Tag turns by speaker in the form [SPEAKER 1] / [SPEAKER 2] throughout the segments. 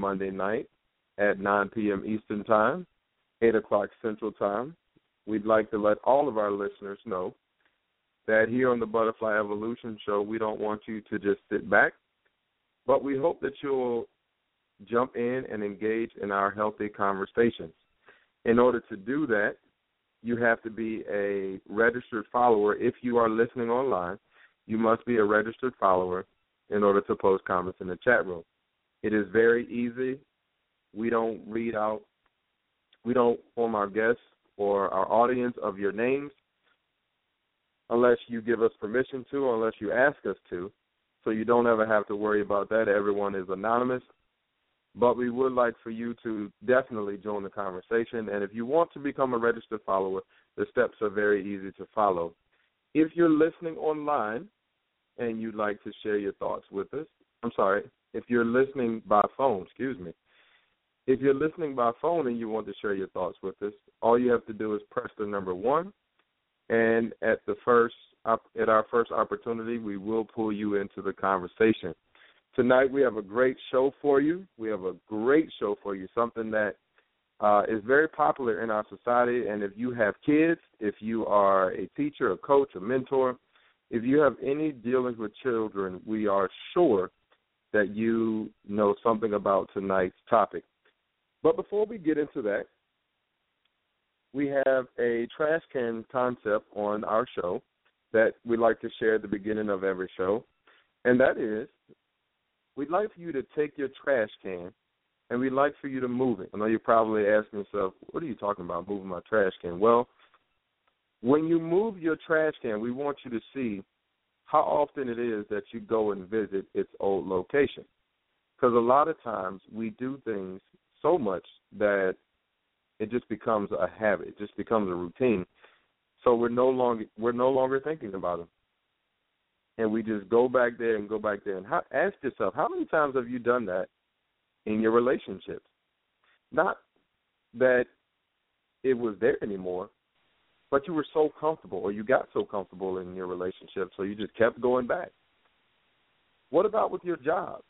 [SPEAKER 1] Monday night at 9 p.m. Eastern Time, 8 o'clock Central Time. We'd like to let all of our listeners know that here on the Butterfly Evolution Show, we don't want you to just sit back, but we hope that you'll jump in and engage in our healthy conversations. In order to do that, you have to be a registered follower. If you are listening online, you must be a registered follower in order to post comments in the chat room. It is very easy. We don't read out, we don't form our guests or our audience of your names unless you give us permission to, or unless you ask us to. So you don't ever have to worry about that. Everyone is anonymous. But we would like for you to definitely join the conversation. And if you want to become a registered follower, the steps are very easy to follow. If you're listening online and you'd like to share your thoughts with us, I'm sorry, if you're listening by phone, excuse me, if you're listening by phone and you want to share your thoughts with us, all you have to do is press the number one, and at the first at our first opportunity, we will pull you into the conversation. Tonight we have a great show for you. We have a great show for you. Something that uh, is very popular in our society, and if you have kids, if you are a teacher, a coach, a mentor, if you have any dealings with children, we are sure that you know something about tonight's topic. But before we get into that, we have a trash can concept on our show that we like to share at the beginning of every show, and that
[SPEAKER 2] is we'd like for
[SPEAKER 1] you
[SPEAKER 2] to take your trash can and we'd like for you to move it. I know you're probably asking yourself, what are you talking about, moving my trash can? Well, when you move your trash can, we want you to see how often it is that you go and visit its old location. Because a lot of times we do things so much that
[SPEAKER 1] it just becomes a habit, it just becomes
[SPEAKER 2] a
[SPEAKER 1] routine. So we're no longer we're no longer thinking about them.
[SPEAKER 2] And
[SPEAKER 1] we
[SPEAKER 2] just
[SPEAKER 1] go
[SPEAKER 2] back there and go back there and how, ask yourself, how many times have you done that in your relationships? Not
[SPEAKER 1] that
[SPEAKER 2] it was there anymore, but you were so comfortable or
[SPEAKER 1] you
[SPEAKER 2] got so comfortable in your relationship so
[SPEAKER 1] you
[SPEAKER 2] just kept
[SPEAKER 1] going back what about with your job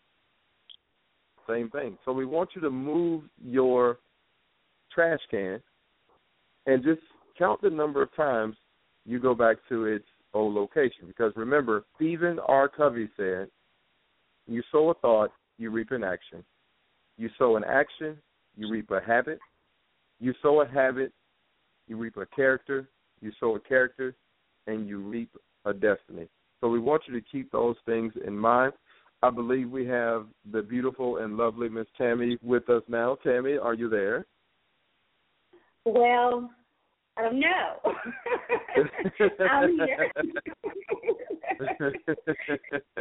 [SPEAKER 1] same thing so we want you to move your trash can and just count the number of times you go back to its old
[SPEAKER 2] location because remember stephen r covey said you sow
[SPEAKER 1] a
[SPEAKER 2] thought you reap an action you sow an action you reap a habit you sow a habit you reap a character, you sow a character, and you reap a destiny. So we want you to keep those things in mind. I believe we have the beautiful and lovely Miss Tammy with us now. Tammy, are you there? Well, I don't know. I'm here.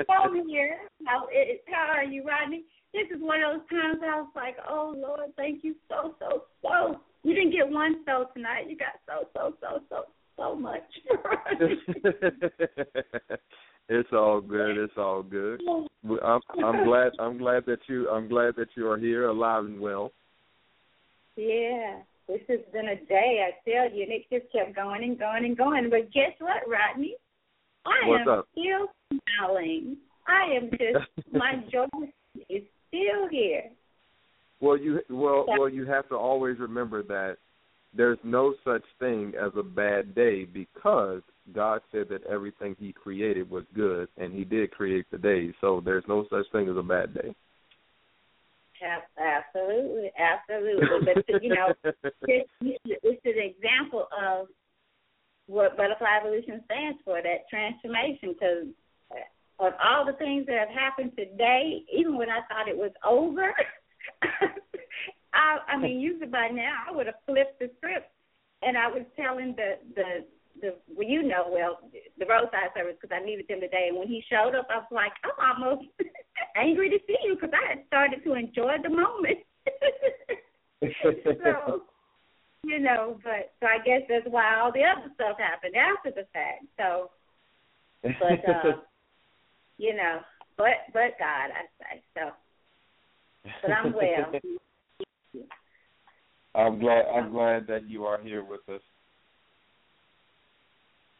[SPEAKER 2] I'm here. How, how are you, Rodney? This is one of those times I was like, oh, Lord, thank you so, so, so you didn't get one so tonight. You got so so so so so much.
[SPEAKER 1] it's all good. It's all good.
[SPEAKER 2] I'm,
[SPEAKER 1] I'm glad. I'm glad that
[SPEAKER 2] you.
[SPEAKER 1] I'm glad that you are here,
[SPEAKER 2] alive and well. Yeah, this has been a day. I tell you, and it just kept going and going and going. But guess what, Rodney? I What's am up? still smiling. I am just my joy is still here. Well, you well well you have to always remember that there's no such thing as a bad day because God said that everything He created was good, and He did create the day. So there's no such thing as a bad day. Absolutely, absolutely. But you know, it's an example of what Butterfly Evolution stands for—that transformation. Because uh, of all the things that have happened today, even when I thought it was over. I, I mean, usually by now I would have flipped the script, and I was telling the the the well, you know, well, the roadside service because I needed them today. And when he showed up, I was like, I'm almost angry
[SPEAKER 1] to see you because I had started to enjoy
[SPEAKER 2] the
[SPEAKER 1] moment. so, you know, but
[SPEAKER 2] so
[SPEAKER 1] I guess that's why all the other stuff happened after the fact. So, but uh, you know, but but God, I say so. But I'm well. I'm glad. I'm glad that you are here with us.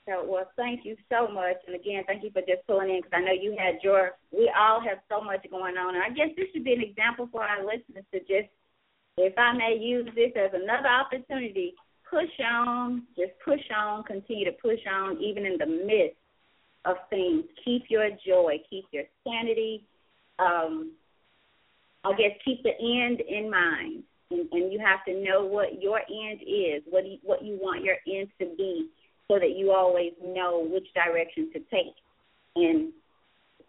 [SPEAKER 1] So, well, thank you so much, and again, thank you for just pulling in because I know you had your. We all
[SPEAKER 2] have
[SPEAKER 1] so
[SPEAKER 2] much going on, and
[SPEAKER 1] I
[SPEAKER 2] guess this should be an example for our
[SPEAKER 1] listeners to just, if I may use this as another opportunity, push on, just push on, continue to push on, even in the midst of things. Keep your joy, keep your sanity. Um, I guess keep the end in mind, and, and you have to know what your end is, what you, what you want your end to be, so that you always know which direction to take. And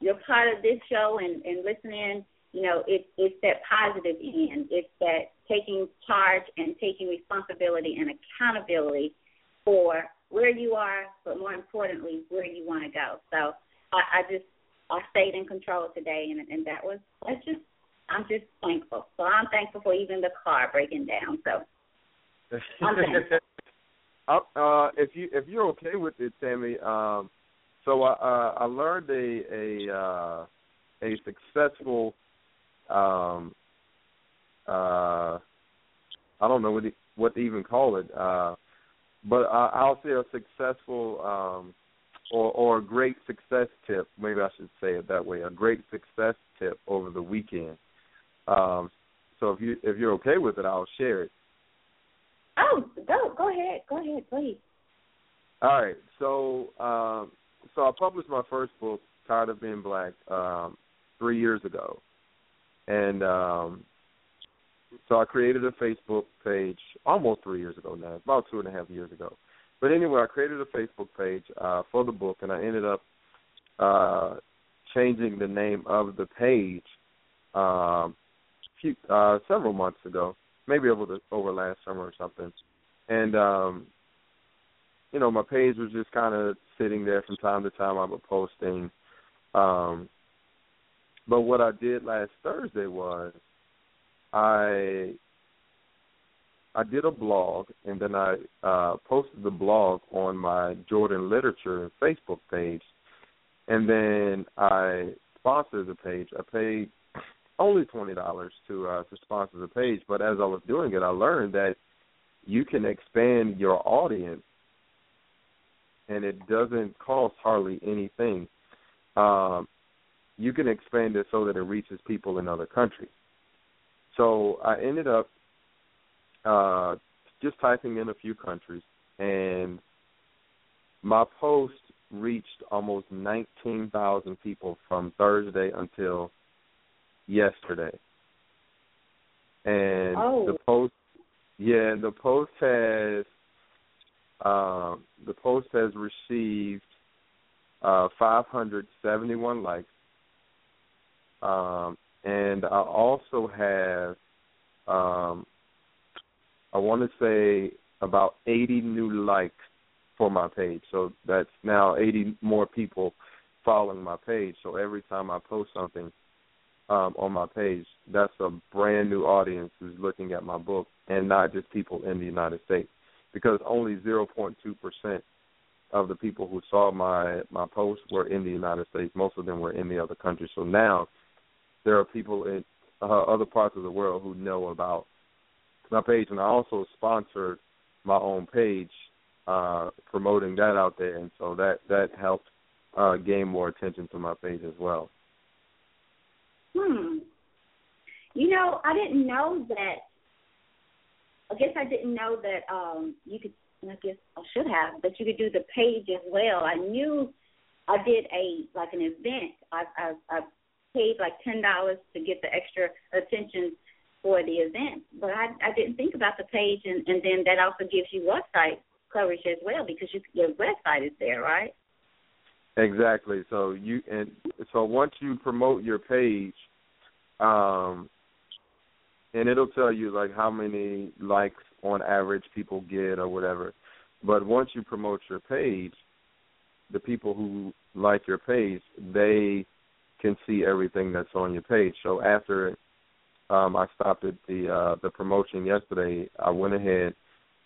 [SPEAKER 1] you're part of this show and, and listening, you know, it, it's that positive end. It's that taking charge and taking responsibility and accountability for where you are, but more importantly, where you want to go. So I, I just I stayed in control today, and and that was that's just I'm just thankful. So I'm thankful for even the car breaking down. So I'm uh, uh, if you if you're okay with it, Tammy. Um, so I uh, I learned a a uh, a successful um, uh, I don't know what to, what to even call it, uh, but I, I'll say a successful um, or or a great success tip. Maybe I should say it that way. A great success tip over the weekend. Um, so if you if you're okay with it, I'll share it.
[SPEAKER 2] Oh, go
[SPEAKER 1] go ahead, go ahead, please. All right, so um, so
[SPEAKER 2] I published my first book,
[SPEAKER 1] Tired of Being Black, um, three years ago, and um, so I created a Facebook page almost three years ago now, about two and a half years ago. But anyway, I created a Facebook page uh, for the book, and I ended up uh, changing the name of the page um, few uh several months ago, maybe over the over last summer or something. And um you know, my page was just kind of sitting there from time to time I was posting um but what I did last Thursday was I I did a blog and then I uh, posted the blog on my Jordan Literature Facebook page, and then I sponsored the page. I paid only twenty dollars to uh, to sponsor the page. But as I was doing it, I learned that you can expand your audience,
[SPEAKER 2] and it doesn't cost hardly anything. Um, you can expand it so that it reaches people in other countries. So I ended up uh, just typing in a few countries, and my post reached almost 19,000 people from Thursday until yesterday.
[SPEAKER 1] And oh.
[SPEAKER 2] the post yeah,
[SPEAKER 1] the post has um, the post has received uh, 571 likes. Um, and I also have um, I want to say about 80 new likes for my page. So that's now 80 more people following my page. So every time I post something, um, on my page, that's a brand new audience who's looking at my book and not just people in the United States. Because only
[SPEAKER 2] 0.2% of the people who saw
[SPEAKER 1] my,
[SPEAKER 2] my post
[SPEAKER 1] were in the United States. Most of them were in the other countries. So now there are people in uh, other parts of the world who know about my page. And I also sponsored my own page, uh, promoting that out there. And so that, that helped uh, gain more attention to my page as well
[SPEAKER 2] hmm, you know,
[SPEAKER 1] I
[SPEAKER 2] didn't know that.
[SPEAKER 1] I guess I didn't know that um
[SPEAKER 2] you
[SPEAKER 1] could. I guess I should have, but you could
[SPEAKER 2] do
[SPEAKER 1] the page as well. I knew I did a like an event. I I, I paid like ten dollars to get the extra attention for the event, but I I didn't think about
[SPEAKER 2] the
[SPEAKER 1] page, and and then that also gives
[SPEAKER 2] you
[SPEAKER 1] website
[SPEAKER 2] coverage as well because you, your website is there, right? Exactly. So you and so once you promote your page, um, and it'll tell you like how many likes on average people get or whatever. But once you promote your page, the people who like your page, they can see everything that's on your page. So after um, I stopped at the uh, the promotion yesterday, I went ahead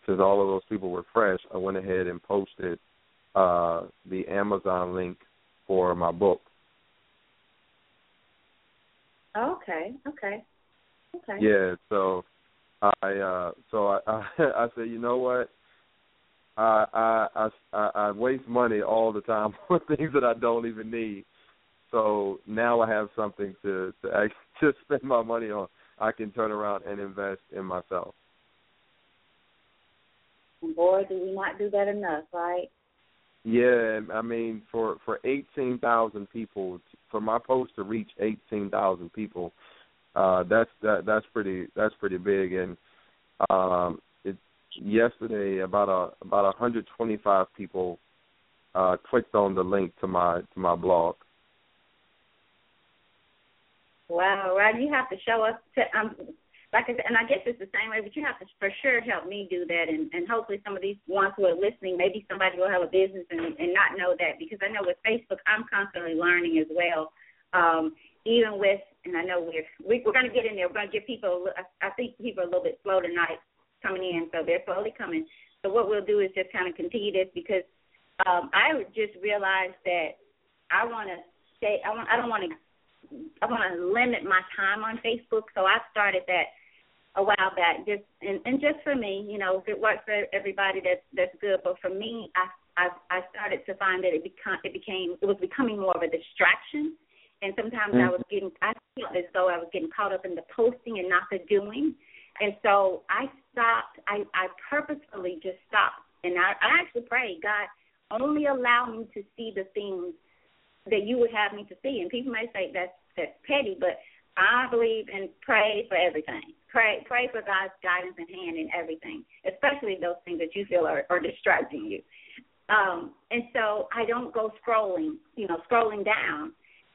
[SPEAKER 2] since all of those people were fresh. I went ahead and posted uh, the Amazon link for my book. Okay. Okay. Okay. Yeah. So I uh, so I, I I said, you know what? I I I I waste money all the time for things that I don't even need. So now I have something to to to spend my money on. I can turn around and invest in myself. And boy, do we not do that enough, right? Yeah, I mean for for eighteen thousand people, for my post to reach eighteen thousand people, uh, that's that that's pretty that's pretty big. And um, it yesterday about a about hundred twenty five people uh, clicked on the link to my to my blog. Wow, Rod, you have to show us. To, um, like I said, and I guess it's the same way, but you have to for sure help me do that, and and hopefully some of these ones who are listening, maybe somebody will have a business and and not know that because I know with Facebook, I'm constantly learning as well. Um, even with, and I know we're we, we're going to get in there. We're going to get people. I think people are a little bit slow tonight coming in, so they're slowly coming. So what we'll do is just kind of continue this because um, I just realized that I want to stay. I want. I don't want to. I want to limit my time on Facebook, so I started that a while back, just and, and just for me, you know, if it works for everybody, that's that's good. But for me, I I, I started to find that it become it became it was becoming more of a distraction, and sometimes mm-hmm. I was getting I felt as though I was getting caught up in the posting and not the doing, and so I stopped. I I purposefully just stopped, and I, I actually prayed, God, only allow me to see the things that you would have me to see. And people may say that's that's petty, but I believe in pray for everything. Pray pray for God's guidance and hand in everything, especially those things that you feel are, are distracting you. Um, and so I don't go scrolling, you know, scrolling down.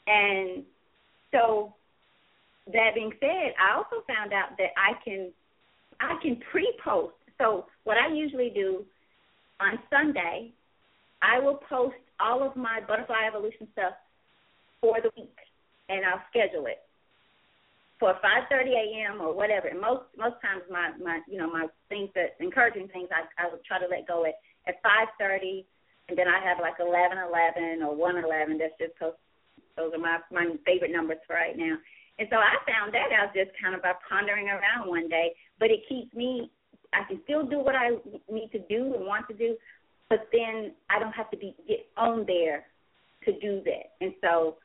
[SPEAKER 2] And so that being said, I also found out that I can I can pre post. So what I usually do on Sunday, I will post all of my butterfly evolution stuff for the week and I'll schedule it for 5:30 a.m. or whatever. And most most times my my you know my things that encouraging things I I would try to let go at at 5:30, and then I have like 11:11 or 1:11. That's just cause those are my my favorite numbers for right now. And so I found that out just kind of by pondering around one day. But it keeps me. I can still do what I need to do and want to do, but then I don't have to be get on there to do that. And so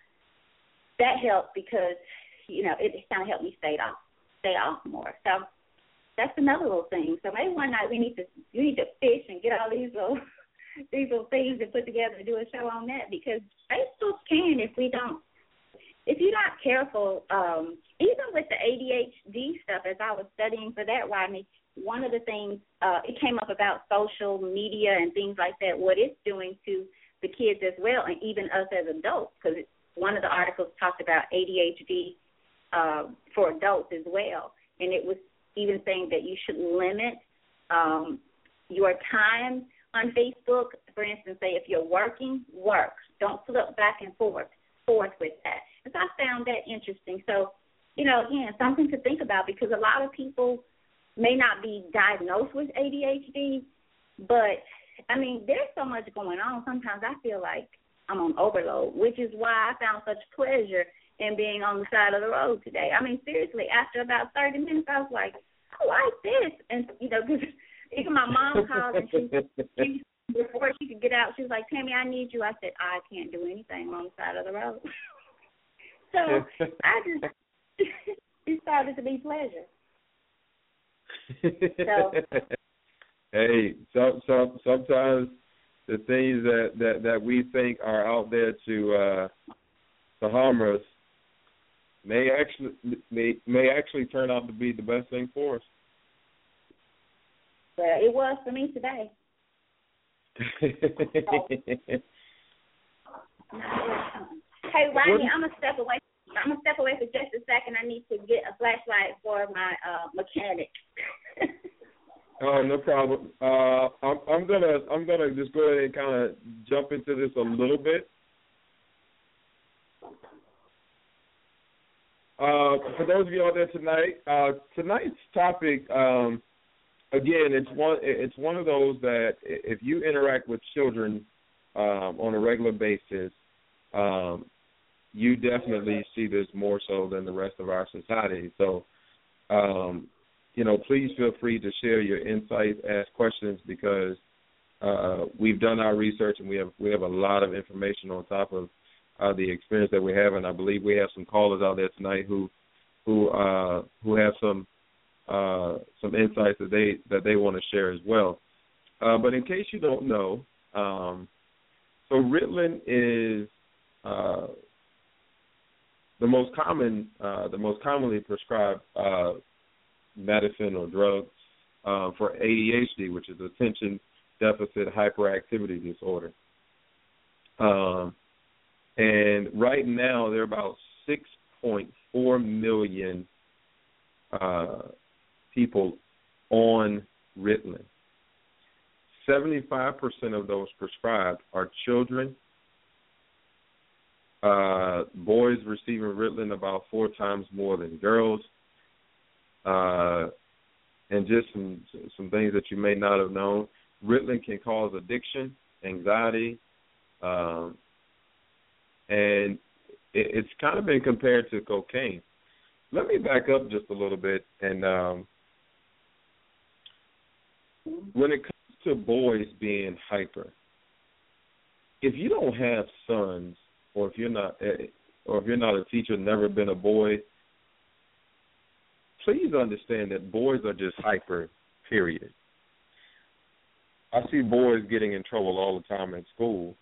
[SPEAKER 1] that helped because you know,
[SPEAKER 2] it
[SPEAKER 1] kind of helped me stay off, stay off more. So that's another little thing. So maybe one night we need to we need to fish and get all these little these little things and put together and do a show on that because Facebook can if we don't
[SPEAKER 2] if you're not careful, um, even with
[SPEAKER 1] the
[SPEAKER 2] ADHD stuff, as I was studying for that, Rodney, one of the things uh, it came up about social media and things like that, what it's doing to the kids as well,
[SPEAKER 1] and
[SPEAKER 2] even us as adults, because one
[SPEAKER 1] of
[SPEAKER 2] the articles
[SPEAKER 1] talked about ADHD uh, for adults as well. And it was even saying that you should limit um, your time on Facebook. For instance, say if you're working, work. Don't flip back and forth forth with that. And so I found that interesting. So, you know, again, something to think about because a lot of people may not be diagnosed with ADHD, but I mean, there's so much going on. Sometimes I feel like I'm on overload, which is why I found such pleasure and being on the side of the road today. I mean, seriously, after about 30 minutes, I was like, I like this. And, you know, cause even my mom called and she, she, before she could get out, she was like, Tammy, I need you. I said, I can't do anything on the side of the road. so I just, it started to be pleasure. So, hey, sometimes the things that, that, that we think are out there to, uh, to harm us may actually may may actually turn out to be the best thing for us. Well, it was for me today. hey, Rodney, I'm gonna step away. I'm gonna step away for just a second. I need to get a flashlight for my uh, mechanic. Oh, no problem. Uh, I'm, I'm gonna I'm gonna just go ahead and kind of jump into this a little bit. Uh, for those of you out there tonight, uh, tonight's topic, um, again, it's one it's one of those that if you interact with children um, on a regular basis, um, you definitely see this more so than the rest of our society. So, um, you know, please feel free to share your insights, ask questions because uh, we've done our research and we have we have a lot of information on top of uh, the experience that we have, and I believe we have some callers out there tonight who who uh, who have some uh, some insights that they that they want to share as well. Uh, but in case you don't know, um, so Ritalin is uh, the most common uh, the most commonly prescribed uh, medicine or drug uh, for ADHD, which is attention deficit hyperactivity disorder. Um, and right now, there are about 6.4 million uh, people on Ritalin. 75% of those prescribed are children. Uh, boys receiving Ritalin about four times more than girls. Uh, and just some some things that you may not have known. Ritalin can cause addiction, anxiety, um, and it's kind of been compared to cocaine. Let me back up just a little bit, and um, when it comes to boys being hyper, if you don't have sons, or if you're not, eh, or if you're not a teacher, never been a boy, please understand that boys are just hyper. Period. I see boys getting in trouble all the time at school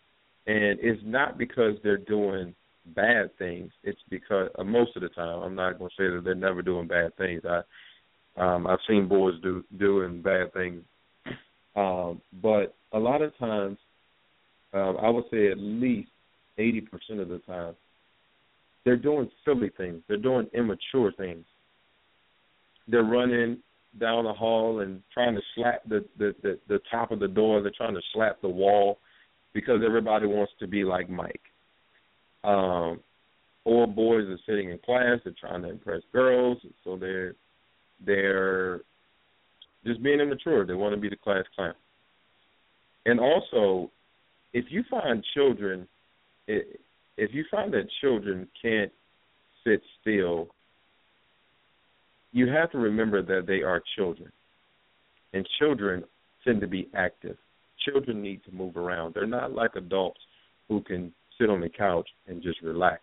[SPEAKER 1] and it's not because they're doing bad things. It's because uh, most of the time, I'm not going to say that they're never doing bad things. I um, I've seen boys do doing bad things, um, but a lot of times, um, I would say at least eighty percent of the time, they're doing silly things. They're doing immature things. They're running down the hall and trying to slap the the the, the top of the door. They're trying to slap the wall because everybody wants to be like Mike. Um, or boys are sitting in class, they're trying to impress girls, so they're they're just being immature. They want to be the class clown. And also, if you find children, if you find that children can't sit still, you have to remember that they are children, and children tend to be active children need to move around. They're not like adults who can sit on the couch and just relax.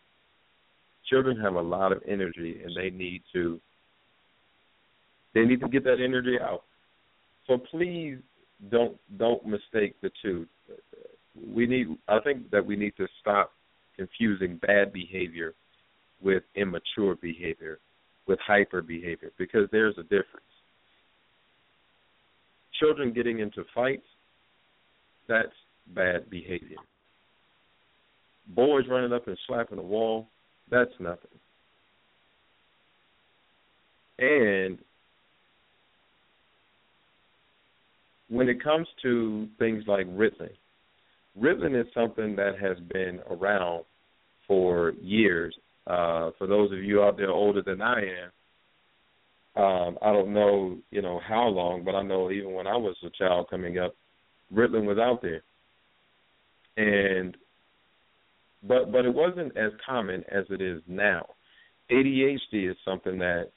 [SPEAKER 1] Children have a lot of energy and they need to they need to get that energy out. So please don't don't mistake the two. We need I think that we need to stop confusing bad behavior with immature behavior, with hyper behavior because there's a difference children getting into fights that's bad behavior. Boys running up and slapping the wall, that's nothing. And when it comes to things like Ritalin, Ritalin is something that has been around for years. Uh, for those of you out there older than
[SPEAKER 2] I am, um, I
[SPEAKER 1] don't know, you know, how long, but I know even when I
[SPEAKER 2] was a child coming up, Ritalin was out there, and but but it wasn't as common as it is now. ADHD is something that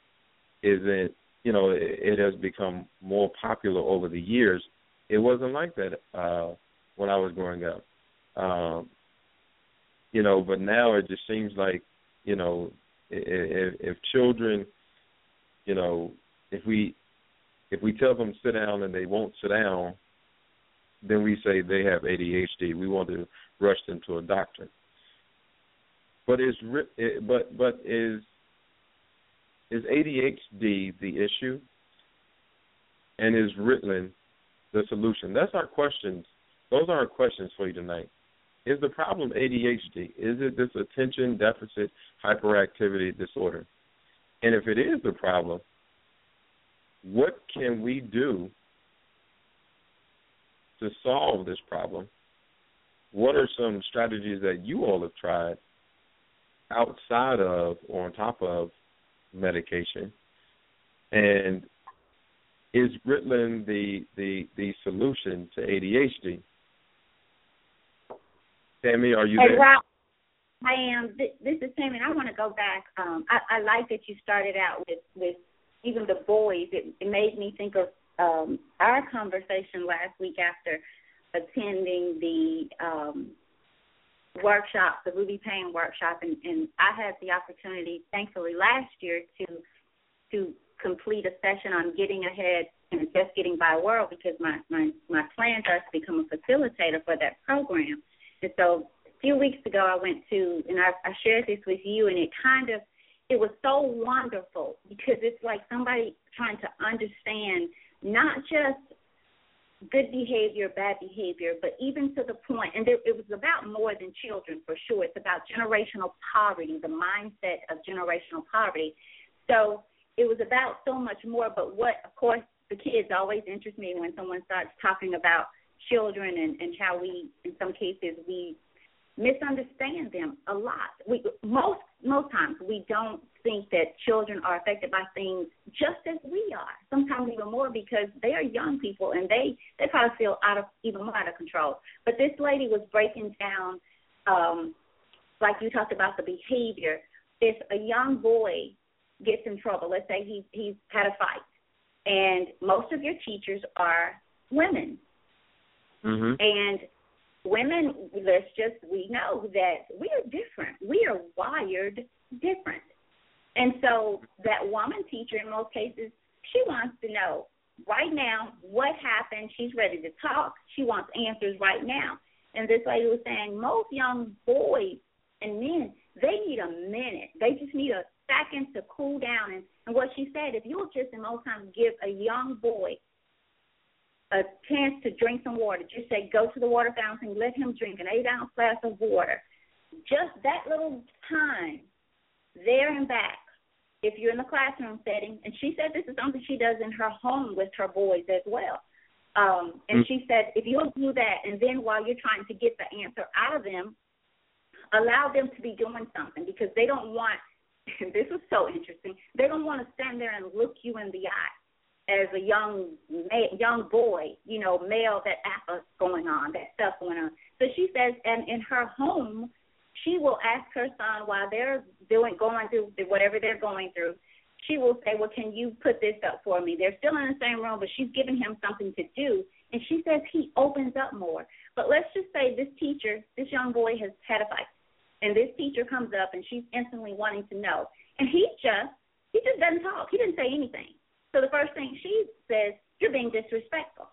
[SPEAKER 2] isn't you know it, it has become more popular over the years. It wasn't like that uh, when I was growing up, um, you know. But now it just seems like you know if, if children, you know, if we if we tell them sit down and they won't sit down, then we say they have ADHD. We want to rush them to a doctor. But is eh, but but is is ADHD the issue, and is Ritalin the solution? That's our questions. Those are our questions for you tonight. Is the problem ADHD? Is it this attention deficit hyperactivity disorder? And if it is the problem, what can we do to solve this problem, what are some strategies that you all have tried outside of or on top of medication? And is Ritalin the the the solution to ADHD? Tammy, are you hey, there? Rob, I am. This, is Tammy, and I want to go back. Um, I, I like that you
[SPEAKER 1] started out with
[SPEAKER 2] with even the boys. It, it made me think of um, our conversation last week after attending the um, workshop, the Ruby Payne workshop, and, and I had the opportunity, thankfully, last year to to complete a session on getting ahead and just getting by world because my my my plans are to become a facilitator for that program, and so a few weeks ago I went to and I, I shared this with you, and it kind of it was so wonderful because it's like somebody trying to understand not just good behavior, bad behavior, but even to the point, and there, it was about more than children for sure. It's about generational poverty, the mindset of generational poverty. So it was about so much more, but what, of course, the kids always interest me when someone starts talking about children and, and how we, in some cases, we misunderstand them a lot. We most most times we don't think that children are affected by things just as we are, sometimes even more because they are young people and they they probably feel out of even more out of control. But this lady was breaking down, um, like you talked about the behavior. If a young boy gets in trouble, let's say he he's had a fight, and most of your teachers are women, mm-hmm. and women let's just we know that we are different we are wired different and so that woman teacher, in most cases, she wants to know right now what happened. She's ready to talk. She wants answers right now. And this lady was saying most young boys and men, they need a minute. They just need a second to cool down. And, and what she said, if you'll just, in most times, give a young boy a chance to drink some water, just say, go to the water fountain,
[SPEAKER 1] let him drink an eight
[SPEAKER 2] ounce glass of water. Just that little time there and back if you're in the classroom setting. And she said this is something she does in her home with her boys as well. Um, and mm she said, if you'll do that, and then while you're trying to get the answer out of them, allow them to be doing something because they don't want, and this is so interesting, they don't want to stand there and look you in the eye as a young ma- young boy, you know, male that alpha's going on, that stuff going on. So she says, and in her home, she will ask her son
[SPEAKER 1] while they're doing going through whatever they're going through. She will say, "Well, can you put this up for me?" They're still in the same room, but she's giving him something to do, and she says he opens up more. But let's just say this teacher, this young boy has had a fight, and this teacher comes up and she's instantly wanting to know, and he just he just doesn't talk. He didn't say anything. So the first thing she says, "You're being disrespectful."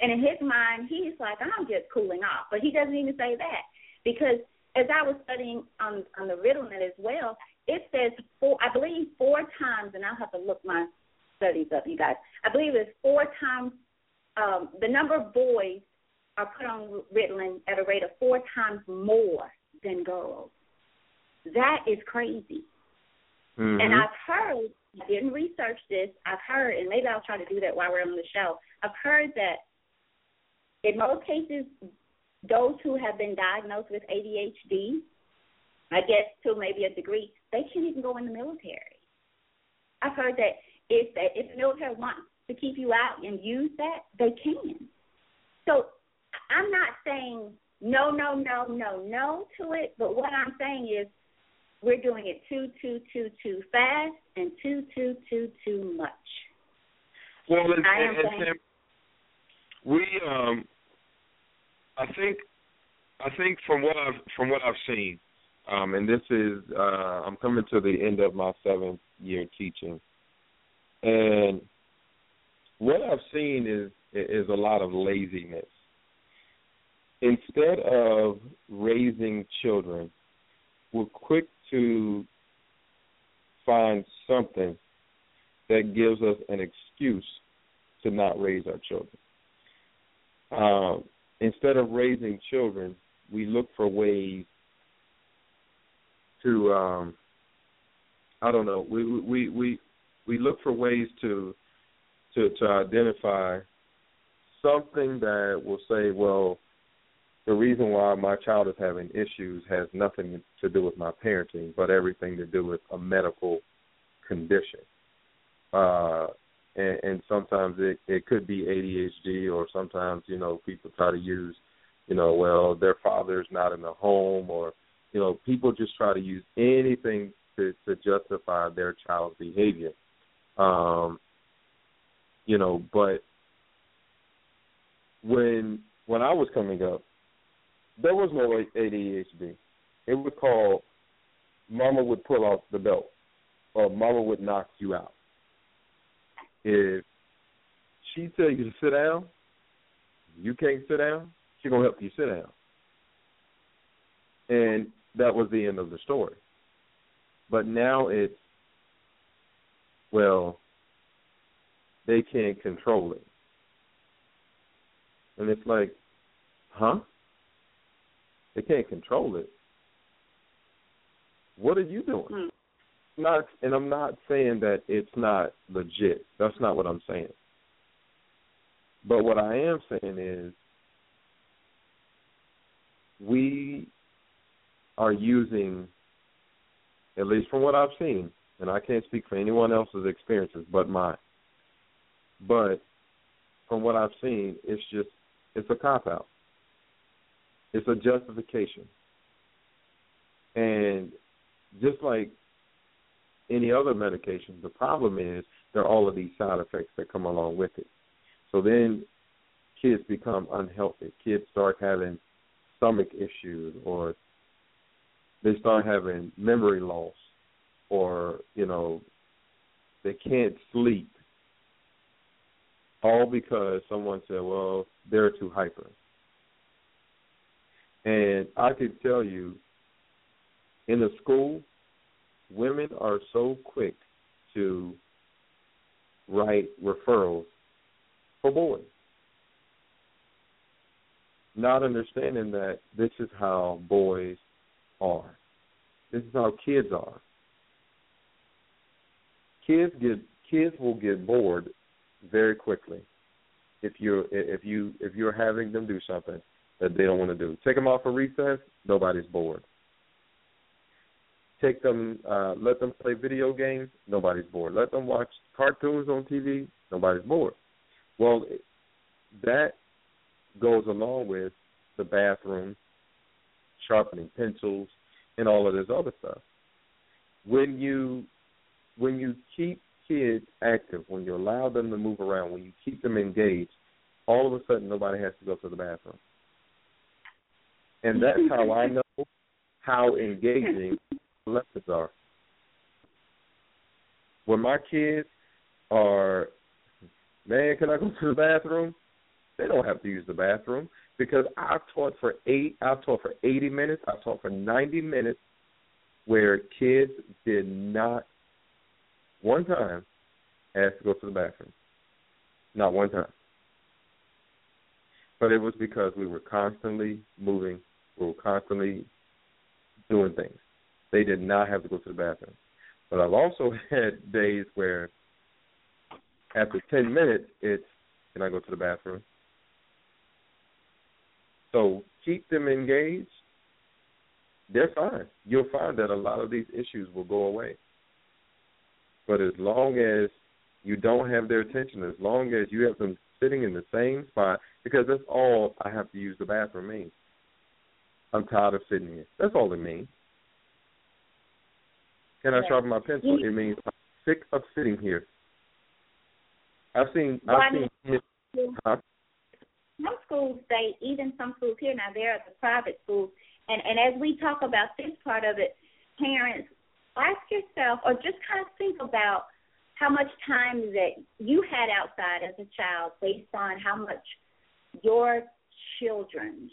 [SPEAKER 1] And in his mind, he's like, I'm just cooling off. But he doesn't even say that because as I was studying on on the Ritalin as well, it says four. I believe four times, and I'll have to look my studies up, you guys. I believe it's four times. Um, the number of boys are put on Ritalin at a rate of four times more than girls. That is crazy. Mm-hmm. And I've heard, I didn't research this, I've heard, and maybe I'll try to do that while we're on the show. I've heard that in most cases, those who have been diagnosed with ADHD, I guess to maybe a degree, they can't even go in the military. I've heard that if that if the military wants to keep you out and use that, they can. So I'm not saying no, no, no, no, no to it, but what I'm saying is we're doing it too, too, too, too fast and too, too, too, too much. Well, and, I am and, saying, and we um I think I think from what I've from what I've seen, um, and this is uh, I'm coming to the end of my seventh year teaching, and what I've seen is is a lot of laziness. Instead of raising children, we're quick to find something that gives us an excuse to not raise our children. Um, instead of raising children, we look for ways to um I don't know, we we we we look for ways to to to identify something that will say, well, the reason why my child is having issues has nothing to do with my parenting, but everything to do with a medical condition. Uh, and, and sometimes it it could be ADHD or sometimes you know people try to use you know well their father's not in the home or you know people just try to use anything to to justify their child's behavior um you know but when when I was coming up there was no ADHD it was called mama would pull off the belt or mama would knock you out if she tell you to sit down, you can't sit down, she gonna help you sit down. And that was the end of the story. But now it's well, they can't control it. And it's like, huh? They can't control it. What are you doing? Hmm not, and I'm not saying that it's not legit. That's not what I'm saying. But what I am saying is, we are using, at least from what I've seen, and I can't speak for anyone else's experiences but mine. But from what I've seen, it's just it's a cop out. It's a justification. And just like any other medication. The problem is there are all of these side effects that come along with it. So then kids become unhealthy. Kids start having stomach issues or they start having memory loss or, you know, they can't sleep. All because someone said, well, they're too hyper. And I can tell you, in the school, women are so quick to write referrals for boys, not understanding that this is how boys are. This is how kids are. Kids get kids will get bored very quickly if you if you if you're having them do something that they don't want to do. Take them off for recess, nobody's bored. Take them, uh, let them play video games. Nobody's bored. Let them watch cartoons on TV. Nobody's bored. Well, that goes along with the bathroom, sharpening pencils, and all of this other stuff. When you when you keep kids active, when you allow them to move around, when you keep them engaged, all of a sudden nobody has to go to the bathroom. And that's how I know how engaging lessons are. When my kids are, man, can I go to the bathroom? They don't have to use the bathroom because I've taught for eight. I've taught for eighty minutes. I've taught for ninety minutes, where kids did not one time ask to go to the bathroom. Not one time. But it was because we were constantly moving. We were constantly doing things they did not have to go to the bathroom. But I've also had days where after 10 minutes, it's, can I go to the bathroom? So keep them engaged. They're fine. You'll find that a lot of these issues will go away. But as long as you don't have their attention, as long as you have them sitting in the same spot, because that's all I have to use the bathroom means. I'm tired of sitting here. That's all it means. Can I sharpen my pencil? It means I'm sick of sitting here. I've seen. Well, I've seen.
[SPEAKER 2] I mean, huh? Some schools say, even some schools here now, there are the private schools, and and as we talk about this part of it, parents, ask yourself, or just kind of think about how much time that you had outside as a child, based on how much your children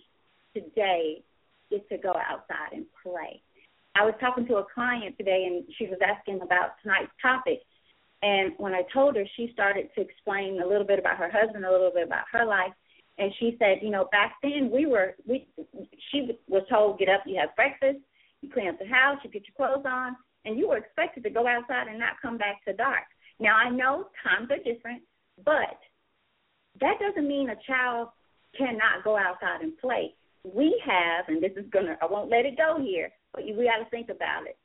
[SPEAKER 2] today get to go outside and play. I was talking to a client today, and she was asking about tonight's topic. And when I told her, she started to explain a little bit about her husband, a little bit about her life. And she said, you know, back then we were, we, she was told, get up, you have breakfast, you clean up the house, you get your clothes on, and you were expected to go outside and not come back to dark. Now I know times are different, but that doesn't mean a child cannot go outside and play. We have, and this is gonna, I won't let it go here. But we got to think about it.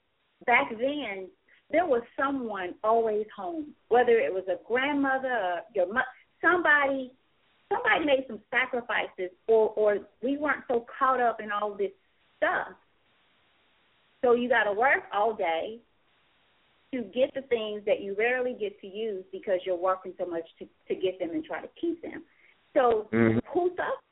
[SPEAKER 2] Back then, there was someone always home, whether it was a grandmother, or your mother, somebody. Somebody made some sacrifices, or or we weren't so caught up in all this stuff. So you got to work all day to get the things that you rarely get to use because you're working so much to to get them and try to keep them. So mm-hmm. who suffers?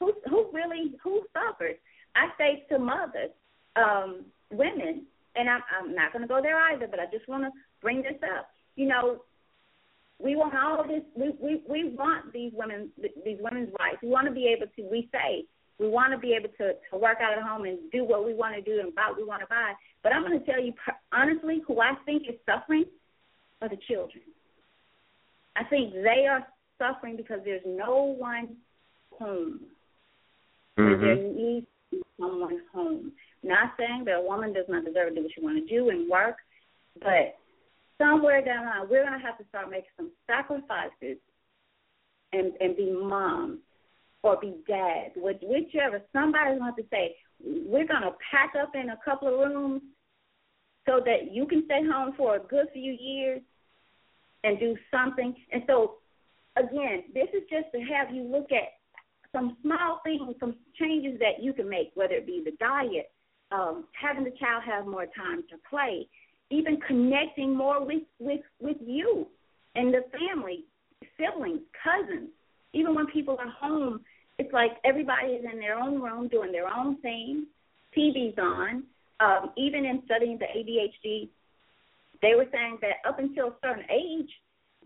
[SPEAKER 2] Who who really who suffers? I say to mothers, um, women, and I'm, I'm not going to go there either, but I just want to bring this up. You know, we want all this. We we we want these women these women's rights. We want to be able to. We say we want to be able to to work out at home and do what we want to do and buy what we want to buy. But I'm going to tell you honestly, who I think is suffering are the children. I think they are suffering because there's no one home.
[SPEAKER 1] Mm-hmm. There
[SPEAKER 2] needs to be someone home. Not saying that a woman does not deserve to do what she want to do and work, but somewhere down the line, we're going to have to start making some sacrifices and and be moms or be dads, whichever. Somebody's going to, to say, we're going to pack up in a couple of rooms so that you can stay home for a good few years and do something. And so, again, this is just to have you look at some small things, some changes that you can make, whether it be the diet, um, having the child have more time to play, even connecting more with with with you and the family, siblings, cousins. Even when people are home, it's like everybody is in their own room doing their own thing. TV's on. Um, even in studying the ADHD, they were saying that up until a certain age,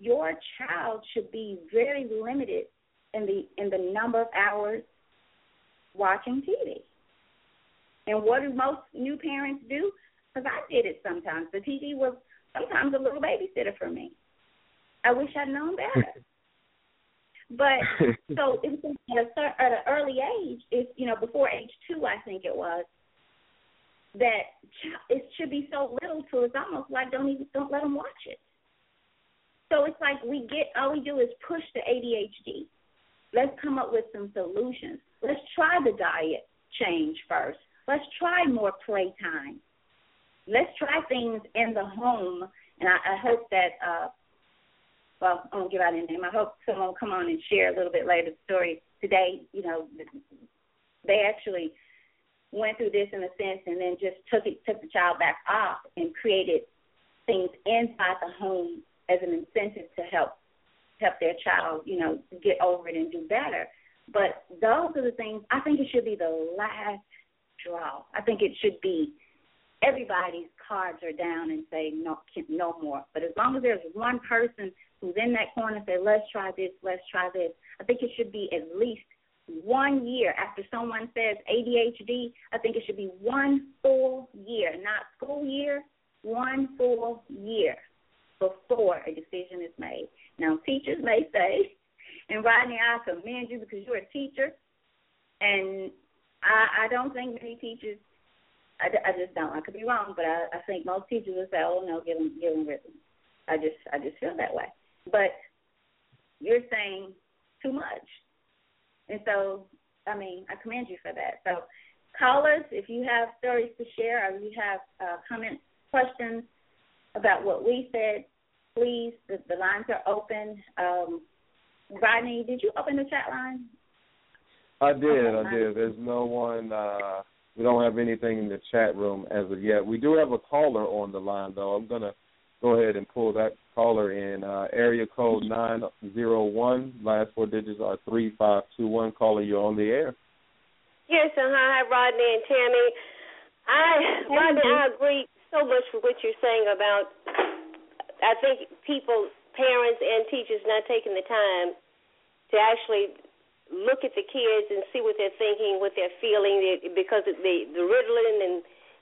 [SPEAKER 2] your child should be very limited in the in the number of hours watching TV. And what do most new parents do? Because I did it sometimes. The TV was sometimes a little babysitter for me. I wish I'd known better. But so it was at, a, at an early age, it's you know before age two, I think it was that it should be so little to it's almost like don't even don't let them watch it. So it's like we get all we do is push the ADHD. Let's come up with some solutions. Let's try the diet change first. Let's try more playtime. Let's try things in the home, and I, I hope that. Uh, well, I won't give out any name. I hope someone will come on and share a little bit later the story today. You know, they actually went through this in a sense, and then just took it took the child back off and created things inside the home as an incentive to help help their child, you know, get over it and do better. But those are the things I think it should be the last draw. I think it should be everybody's cards are down and say no, no more. But as long as there's one person who's in that corner say let's try this, let's try this, I think it should be at least one year after someone says ADHD. I think it should be one full year, not school year, one full year before a decision is made. Now, teachers may say, and Rodney, I commend you because you're a teacher, and I I don't think many teachers. I, I just don't. I could be wrong, but I, I think most teachers would say, "Oh no, give them give them Ritalin." I just I just feel that way. But you're saying too much, and so I mean I commend you for that. So call us if you have stories to share or you have uh, comments, questions about what we said. Please, the, the lines are open. Um, Rodney, did you open the chat line?
[SPEAKER 1] I did, I did. There's no one. uh We don't have anything in the chat room as of yet. We do have a caller on the line, though. I'm gonna go ahead and pull that caller in. Uh Area code nine zero one. Last four digits are three five two one. Caller, you're on the air.
[SPEAKER 3] Yes, and uh-huh. hi, Rodney and Tammy. I, Rodney, I agree so much with what you're saying about. I think people, parents, and teachers not taking the time to actually look at the kids and see what they're thinking, what they're feeling, because the the Ritalin and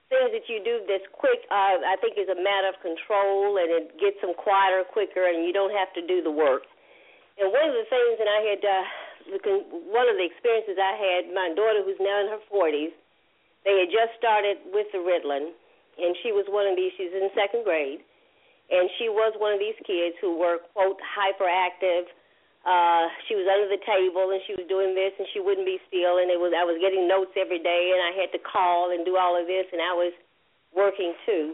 [SPEAKER 3] things that you do that's quick, uh, I think, is a matter of control, and it gets them quieter quicker, and you don't have to do the work. And one of the things that I had, uh, one of the experiences I had, my daughter, who's now in her 40s, they had just started with the Ritalin, and she was one of these. She's in second grade, and she was one of these kids who were quote hyperactive uh, she was under the table and she was doing this and she wouldn't be still and it was I was getting notes every day and I had to call and do all of this and I was working too.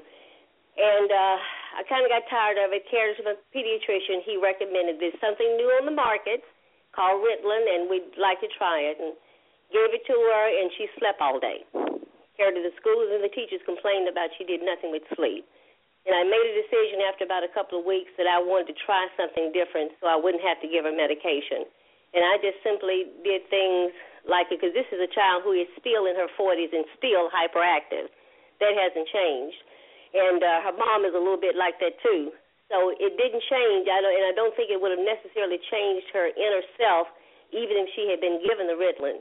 [SPEAKER 3] And uh I kind of got tired of it. Cared to the pediatrician, he recommended this something new on the market called Ritalin and we'd like to try it and gave it to her and she slept all day. Cared to the schools and the teachers complained about she did nothing with sleep. And I made a decision after about a couple of weeks that I wanted to try something different so I wouldn't have to give her medication. And I just simply did things like because this is a child who is still in her 40s and still hyperactive. That hasn't changed. And uh, her mom is a little bit like that too. So it didn't change. I don't, and I don't think it would have necessarily changed her inner self even if she had been given the Ritalin.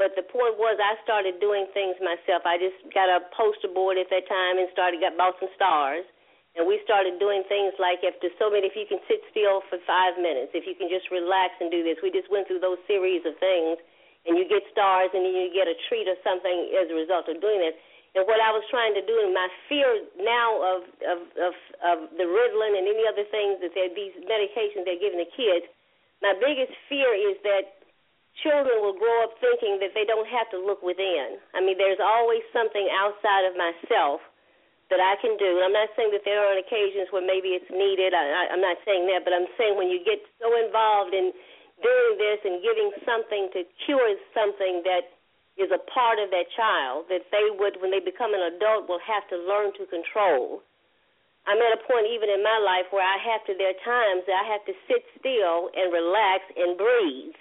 [SPEAKER 3] But the point was, I started doing things myself. I just got a poster board at that time and started got bought some stars and we started doing things like after so many, if you can sit still for five minutes, if you can just relax and do this. We just went through those series of things, and you get stars, and then you get a treat or something as a result of doing this. And what I was trying to do, and my fear now of of of, of the Ritalin and any other things that they, these medications they're giving the kids, my biggest fear is that children will grow up thinking that they don't have to look within. I mean, there's always something outside of myself that I can do. And I'm not saying that there are occasions where maybe it's needed. I, I, I'm not saying that, but I'm saying when you get so involved in doing this and giving something to cure something that is a part of that child that they would, when they become an adult, will have to learn to control. I'm at a point even in my life where I have to. There are times that I have to sit still and relax and breathe,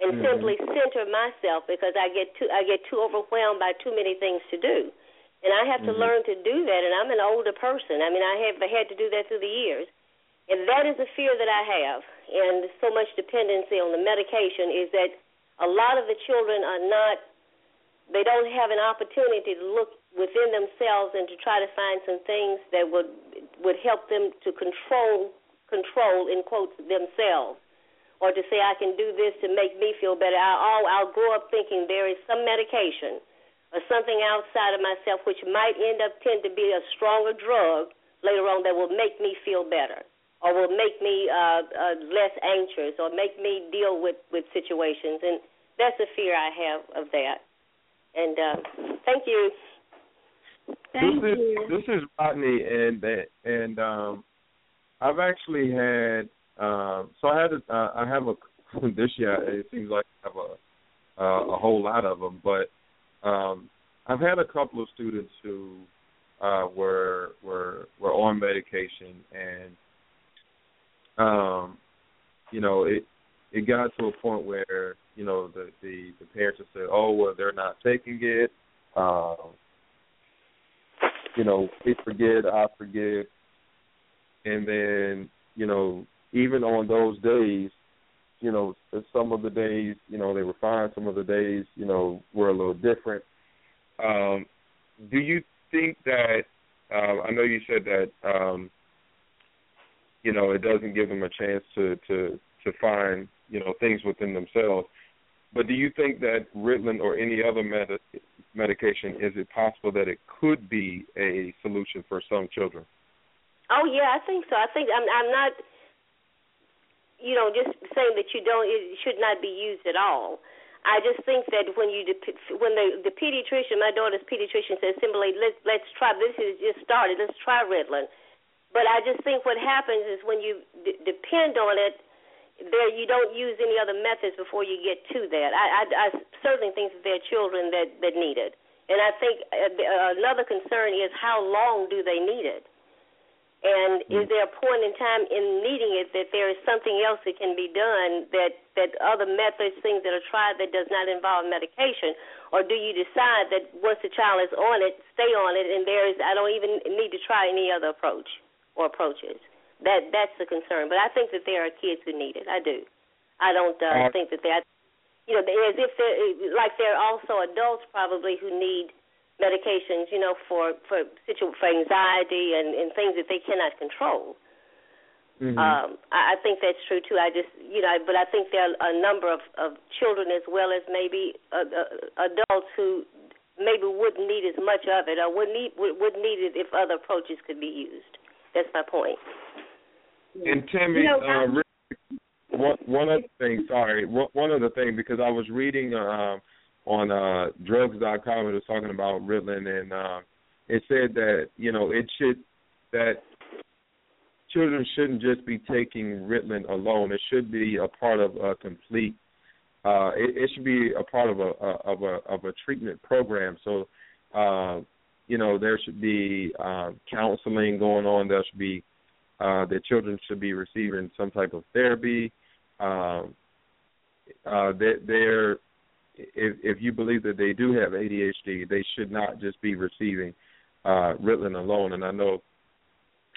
[SPEAKER 3] and mm-hmm. simply center myself because I get too I get too overwhelmed by too many things to do. And I have mm-hmm. to learn to do that. And I'm an older person. I mean, I have had to do that through the years. And that is a fear that I have. And so much dependency on the medication is that a lot of the children are not, they don't have an opportunity to look within themselves and to try to find some things that would would help them to control control in quotes themselves or to say I can do this to make me feel better. I all oh, I'll grow up thinking there is some medication or something outside of myself, which might end up tend to be a stronger drug later on that will make me feel better or will make me uh, uh, less anxious or make me deal with, with situations. And that's a fear I have of that. And uh, thank you.
[SPEAKER 2] Thank this
[SPEAKER 1] you. is
[SPEAKER 2] this
[SPEAKER 1] is Rodney, and and um, I've actually had um, so I had a, uh, I have a this year it seems like I have a uh, a whole lot of them, but um, I've had a couple of students who uh, were were were on medication, and um, you know it it got to a point where you know the the, the parents would say, "Oh, well, they're not taking it." Um, you know, they forget, I forget, and then you know, even on those days, you know, some of the days, you know, they were fine. Some of the days, you know, were a little different. Um, do you think that? Uh, I know you said that. Um, you know, it doesn't give them a chance to to to find you know things within themselves. But do you think that Ritalin or any other med- medication is it possible that it could be a solution for some children?
[SPEAKER 3] Oh yeah, I think so. I think I'm I'm not you know, just saying that you don't, it should not be used at all. I just think that when you when the the pediatrician, my daughter's pediatrician says, simply let's let's try. This is just started. Let's try Ritalin. But I just think what happens is when you d- depend on it, there you don't use any other methods before you get to that. I I, I certainly think that there are children that that need it, and I think uh, uh, another concern is how long do they need it? And mm. is there a point in time in needing it that there is something else that can be done that that other methods, things that are tried that does not involve medication, or do you decide that once the child is on it, stay on it, and there is I don't even need to try any other approach or approaches? That that's the concern. But I think that there are kids who need it. I do. I don't uh, uh, think that they, you know, as if they're like there are also adults probably who need medications, you know, for for situ- for anxiety and and things that they cannot control. Mm-hmm. Um, I, I think that's true too. I just, you know, but I think there are a number of, of children as well as maybe uh, uh, adults who maybe wouldn't need as much of it or would need would, would need it if other approaches could be used. That's my point.
[SPEAKER 1] And Timmy, you know, uh, I- one one other thing. Sorry, one, other thing because I was reading uh, on uh, drugs.com. It was talking about Ritalin, and uh, it said that you know it should that children shouldn't just be taking Ritalin alone. It should be a part of a complete. Uh, it, it should be a part of a, a of a of a treatment program. So, uh, you know, there should be uh, counseling going on. There should be uh, the children should be receiving some type of therapy. Um, uh, uh, their, their if if you believe that they do have ADHD, they should not just be receiving uh, Ritalin alone. And I know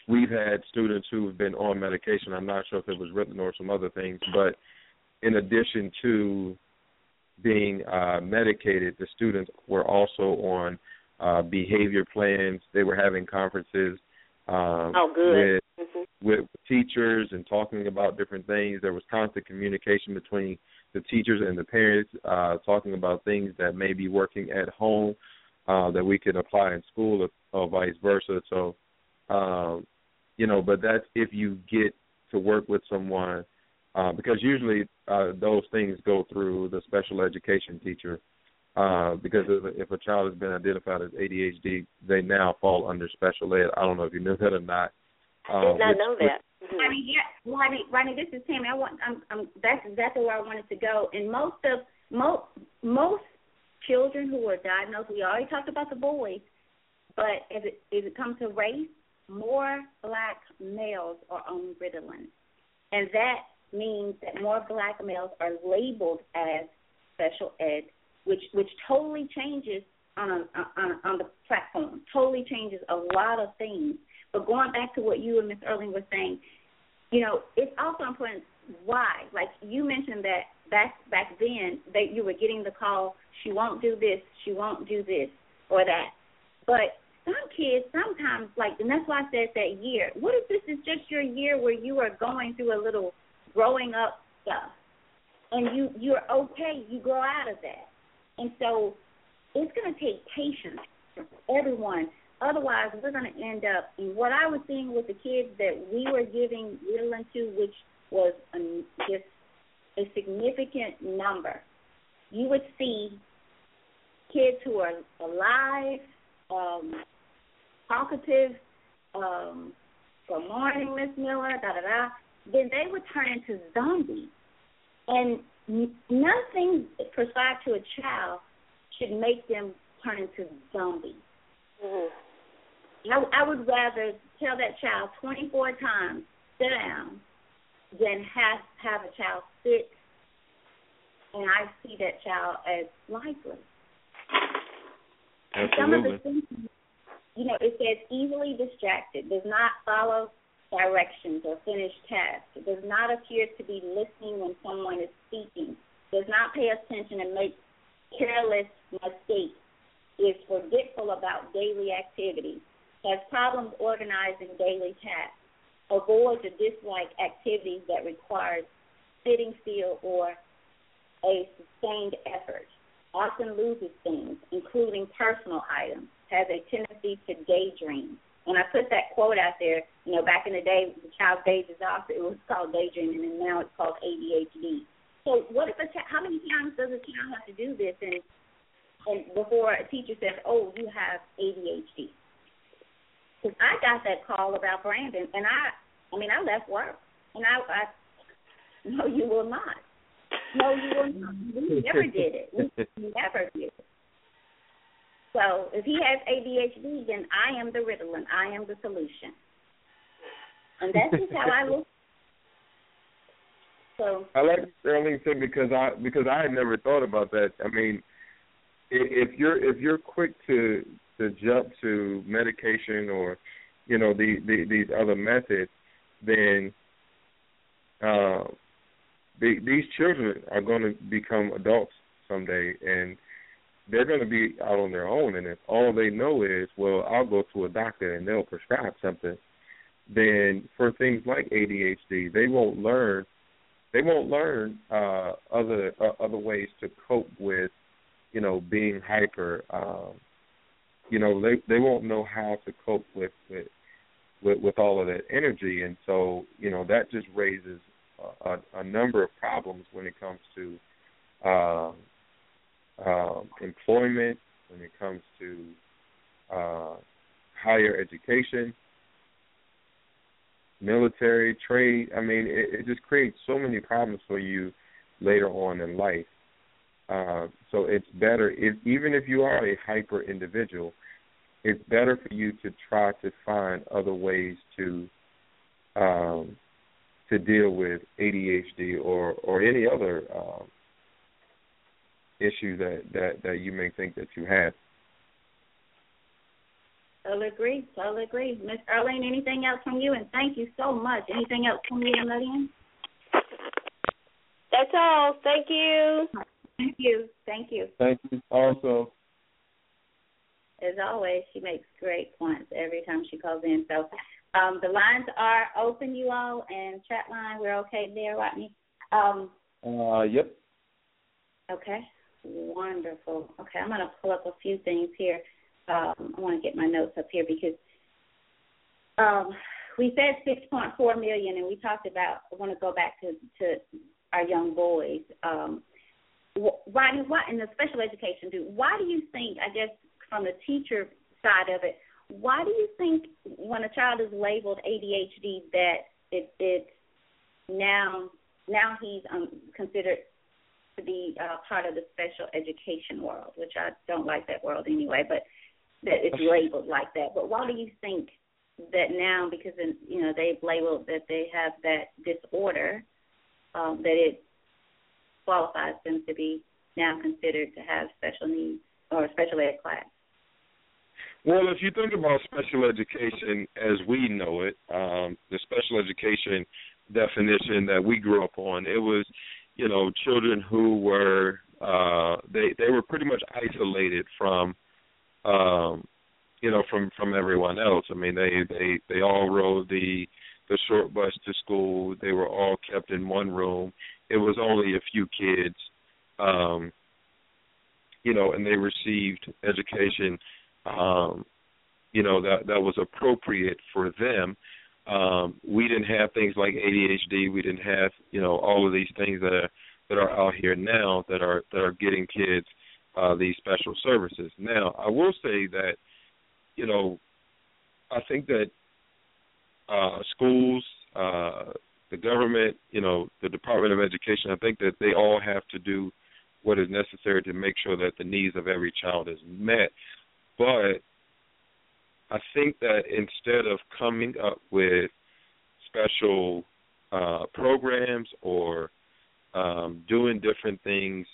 [SPEAKER 1] we've had students who have been on medication. I'm not sure if it was Ritalin or some other things, but in addition to being uh, medicated, the students were also on uh, behavior plans. They were having conferences um,
[SPEAKER 3] oh,
[SPEAKER 1] with,
[SPEAKER 3] mm-hmm.
[SPEAKER 1] with teachers and talking about different things. There was constant communication between the teachers and the parents uh, talking about things that may be working at home uh, that we can apply in school or, or vice versa. So, uh, you know, but that's if you get to work with someone uh, because usually uh, those things go through the special education teacher. Uh, because if a, if a child has been identified as ADHD, they now fall under special ed. I don't know if you knew that or not.
[SPEAKER 3] Uh, I did not which, know that. Mm-hmm. I
[SPEAKER 2] mean, yeah, Rodney, Rodney, this is Tammy. I want, I'm, I'm, that's exactly where I wanted to go. And most of most most children who are diagnosed, we already talked about the boys, but as it as it comes to race, more black males are on Ritalin, and that means that more black males are labeled as special ed, which which totally changes on a, on on the platform, totally changes a lot of things. But going back to what you and Miss Erling were saying, you know, it's also important why. Like you mentioned that back back then that you were getting the call, she won't do this, she won't do this or that. But some kids sometimes like and that's why I said that year. What if this is just your year where you are going through a little growing up stuff and you you're okay, you grow out of that. And so it's gonna take patience for everyone Otherwise, we're going to end up. And what I was seeing with the kids that we were giving little into, which was a, just a significant number, you would see kids who are alive, um, talkative. Um, Good morning, Miss Miller. Da da da. Then they would turn into zombies, and nothing prescribed to a child should make them turn into zombies. Mm-hmm. I, I would rather tell that child 24 times, sit down, than have, have a child sit and I see that child as likely.
[SPEAKER 1] Absolutely. some of the symptoms,
[SPEAKER 2] you know, it says easily distracted, does not follow directions or finish tasks, does not appear to be listening when someone is speaking, does not pay attention and make careless mistakes, is forgetful about daily activities, has problems organizing daily tasks, avoids or dislikes activities that require sitting still or a sustained effort, often loses things, including personal items, has a tendency to daydream. When I put that quote out there, you know, back in the day, the child daydreams off, it was called daydreaming, and now it's called ADHD. So, what if a child, how many times does a child have to do this, and and before a teacher says, "Oh, you have ADHD"? Cause I got that call about Brandon, and I, I mean, I left work, and I, I, no, you will not. No, you will not. We never did it. We never did it. So if he has ADHD, then I am the riddle, and I am the solution, and that's just how I look. So
[SPEAKER 1] I like Sterling said because I because I had never thought about that. I mean, if you're if you're quick to to jump to medication or you know the, the these other methods, then uh, the, these children are going to become adults someday, and they're going to be out on their own. And if all they know is, well, I'll go to a doctor and they'll prescribe something, then for things like ADHD, they won't learn. They won't learn uh, other uh, other ways to cope with, you know, being hyper, um, you know they they won't know how to cope with with with, with all of that energy, and so you know that just raises a, a number of problems when it comes to uh, employment, when it comes to uh, higher education, military, trade. I mean, it, it just creates so many problems for you later on in life. Uh, so it's better if even if you are a hyper individual, it's better for you to try to find other ways to um, to deal with ADHD or or any other um, issue that, that that you may think that you have.
[SPEAKER 2] I'll agree. I'll agree. Miss Arlene, anything else from you? And thank you so much. Anything else from you, Lillian?
[SPEAKER 3] That's all. Thank you.
[SPEAKER 2] Thank you. Thank you.
[SPEAKER 1] Thank you also
[SPEAKER 2] as always, she makes great points every time she calls in. So um, the lines are open, you all, and chat line, we're okay there, Rodney? Um,
[SPEAKER 1] uh, yep.
[SPEAKER 2] Okay, wonderful. Okay, I'm going to pull up a few things here. Um, I want to get my notes up here because um, we said 6.4 million, and we talked about. I want to go back to to our young boys. Um, why, why in the special education? Do why do you think? I guess from the teacher side of it, why do you think when a child is labeled ADHD that it it's now now he's um, considered to be uh, part of the special education world, which I don't like that world anyway, but that it's labeled like that. But why do you think that now because you know they've labeled that they have that disorder um, that it qualifies them to be now considered to have special needs or special ed class?
[SPEAKER 1] Well, if you think about special education as we know it, um, the special education definition that we grew up on, it was, you know, children who were uh, they they were pretty much isolated from, um, you know, from from everyone else. I mean, they they they all rode the the short bus to school. They were all kept in one room. It was only a few kids, um, you know, and they received education um, you know that that was appropriate for them. Um, we didn't have things like ADHD. We didn't have you know all of these things that are that are out here now that are that are getting kids uh, these special services. Now I will say that you know I think that uh, schools, uh, the government, you know the Department of Education. I think that they all have to do what is necessary to make sure that the needs of every child is met. But I think that instead of coming up with special uh, programs or um, doing different things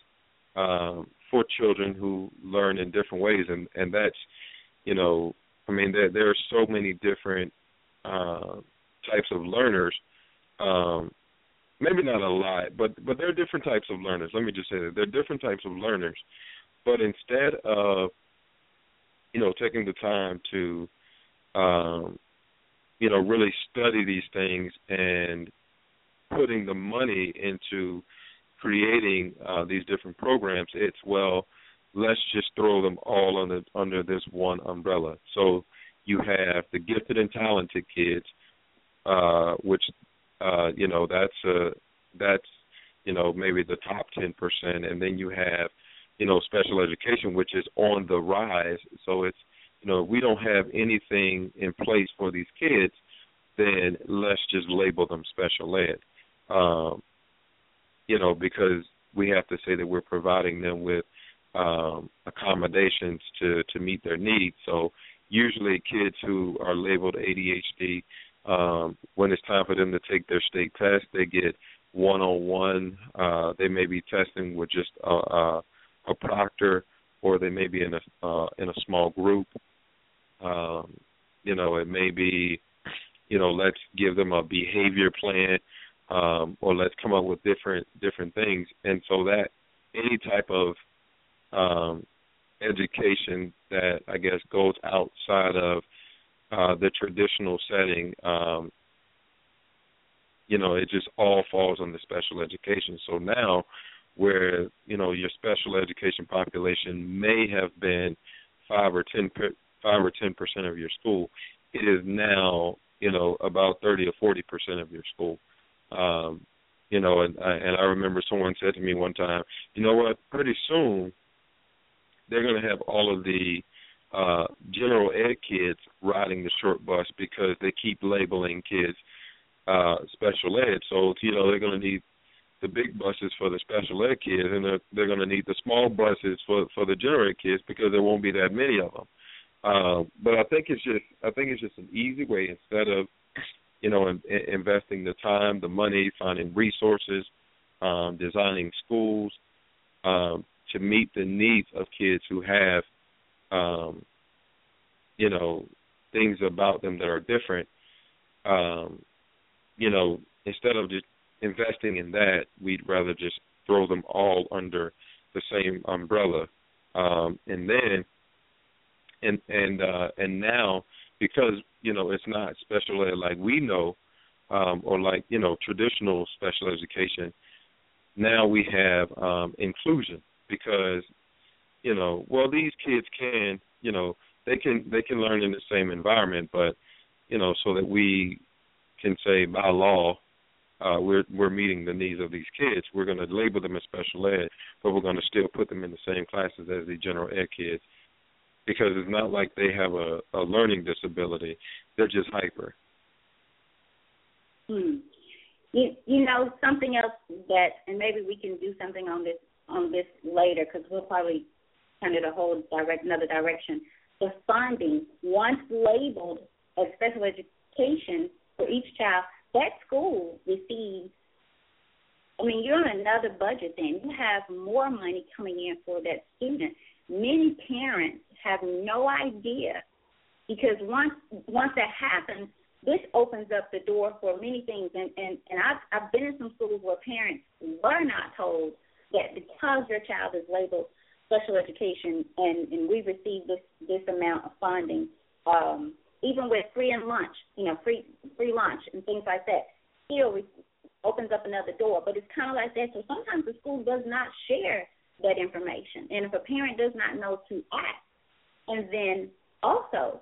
[SPEAKER 1] um, for children who learn in different ways, and and that's you know, I mean there there are so many different uh, types of learners. Um, maybe not a lot, but but there are different types of learners. Let me just say that there are different types of learners. But instead of you know, taking the time to, um, you know, really study these things and putting the money into creating uh, these different programs, it's well, let's just throw them all under under this one umbrella. So you have the gifted and talented kids, uh, which uh, you know that's a uh, that's you know maybe the top ten percent, and then you have you know, special education, which is on the rise. So it's, you know, if we don't have anything in place for these kids, then let's just label them special ed. Um, you know, because we have to say that we're providing them with um, accommodations to to meet their needs. So usually, kids who are labeled ADHD, um, when it's time for them to take their state test, they get one on one. They may be testing with just a, a a proctor, or they may be in a uh, in a small group. Um, you know, it may be, you know, let's give them a behavior plan, um, or let's come up with different different things. And so that any type of um, education that I guess goes outside of uh, the traditional setting, um, you know, it just all falls under special education. So now where you know your special education population may have been five or ten per, five or ten percent of your school, it is now you know about thirty or forty percent of your school. Um, you know, and I, and I remember someone said to me one time, you know what? Pretty soon they're going to have all of the uh, general ed kids riding the short bus because they keep labeling kids uh, special ed. So you know they're going to need the big buses for the special ed kids, and they're, they're going to need the small buses for for the general ed kids because there won't be that many of them. Uh, but I think it's just I think it's just an easy way instead of you know in, in investing the time, the money, finding resources, um, designing schools um, to meet the needs of kids who have um, you know things about them that are different. Um, you know, instead of just investing in that, we'd rather just throw them all under the same umbrella. Um, and then, and and uh, and now, because you know it's not special ed like we know, um, or like you know traditional special education. Now we have um, inclusion because you know well these kids can you know they can they can learn in the same environment, but you know so that we can say by law uh, we're we're meeting the needs of these kids. We're going to label them as special ed, but we're going to still put them in the same classes as the general ed kids because it's not like they have a, a learning disability. They're just hyper.
[SPEAKER 2] Hmm. You you know something else that, and maybe we can do something on this on this later because we'll probably turn it a whole direct another direction. The funding once labeled as special education for each child that school receives I mean, you're on another budget then. You have more money coming in for that student. Many parents have no idea because once once that happens, this opens up the door for many things and, and, and I've I've been in some schools where parents were not told that because your child is labeled special education and, and we received this this amount of funding, um, even with free and lunch, you know, free free lunch and things like that, still re- opens up another door. But it's kind of like that. So sometimes the school does not share that information, and if a parent does not know to ask, and then also,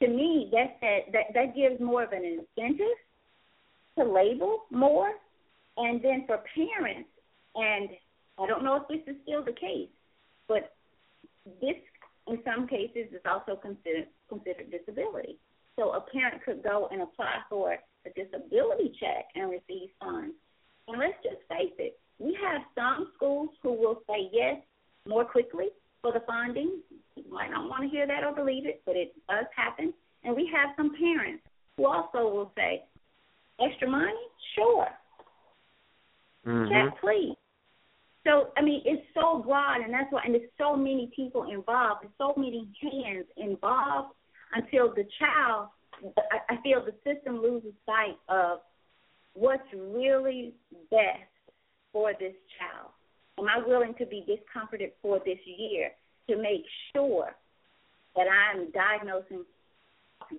[SPEAKER 2] to me, that that that, that gives more of an incentive to label more, and then for parents, and I don't know if this is still the case, but this in some cases, it's also considered considered disability. So a parent could go and apply for a disability check and receive funds. And let's just face it, we have some schools who will say yes more quickly for the funding. You might not want to hear that or believe it, but it does happen. And we have some parents who also will say, extra money? Sure.
[SPEAKER 1] Mm-hmm.
[SPEAKER 2] Check, please. So I mean, it's so broad, and that's why, and there's so many people involved, and so many hands involved until the child. I, feel the system loses sight of what's really best for this child. Am I willing to be discomforted for this year to make sure that I'm diagnosing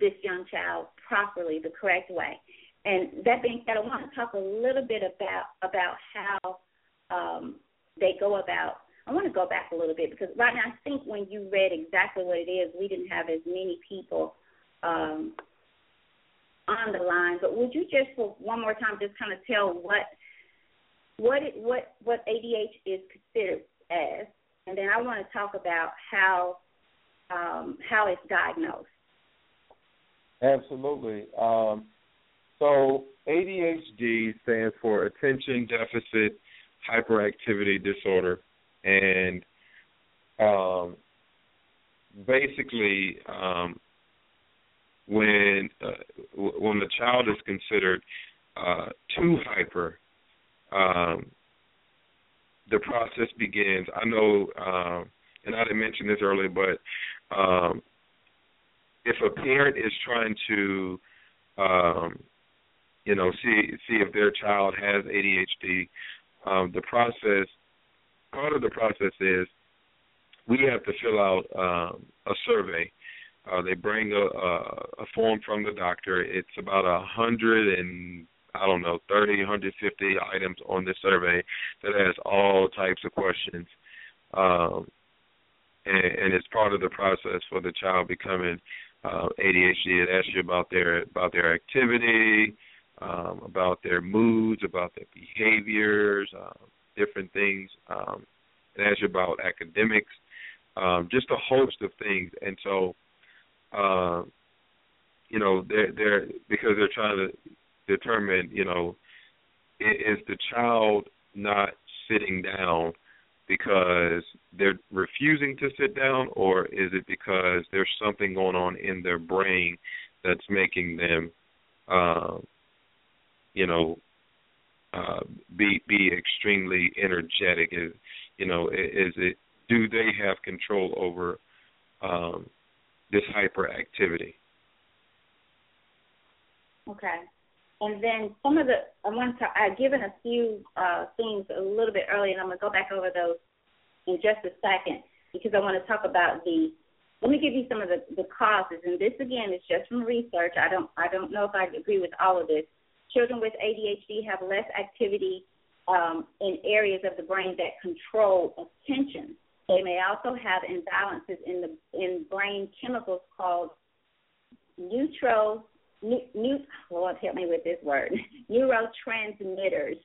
[SPEAKER 2] this young child properly, the correct way? And that being said, I want to talk a little bit about about how um, they go about. I want to go back a little bit because right now I think when you read exactly what it is, we didn't have as many people um, on the line. But would you just for one more time just kind of tell what what it, what what ADH is considered as, and then I want to talk about how um, how it's diagnosed.
[SPEAKER 1] Absolutely. Um, so ADHD stands for attention deficit hyperactivity disorder, and um, basically, um, when uh, when the child is considered uh, too hyper, um, the process begins. I know, um, and I didn't mention this earlier, but um, if a parent is trying to, um, you know, see see if their child has ADHD, um, the process, part of the process is we have to fill out um, a survey. Uh, they bring a, a, a form from the doctor. It's about a hundred and I don't know, thirty, hundred, fifty items on this survey that has all types of questions. Um, and, and it's part of the process for the child becoming uh, ADHD. It asks you about their about their activity, um, about their moods, about their behaviors, um, different things, um, and as about academics, um, just a host of things. And so, uh, you know, they're, they're because they're trying to determine, you know, is the child not sitting down because they're refusing to sit down, or is it because there's something going on in their brain that's making them uh, you know, uh, be be extremely energetic? Is you know, is it do they have control over um, this hyperactivity?
[SPEAKER 2] Okay. And then some of the I want to I've given a few uh, things a little bit early, and I'm gonna go back over those in just a second because I want to talk about the. Let me give you some of the, the causes, and this again is just from research. I don't I don't know if I agree with all of this, Children with ADHD have less activity um, in areas of the brain that control attention. They may also have imbalances in the in brain chemicals called neutro new, Lord help me with this word neurotransmitters.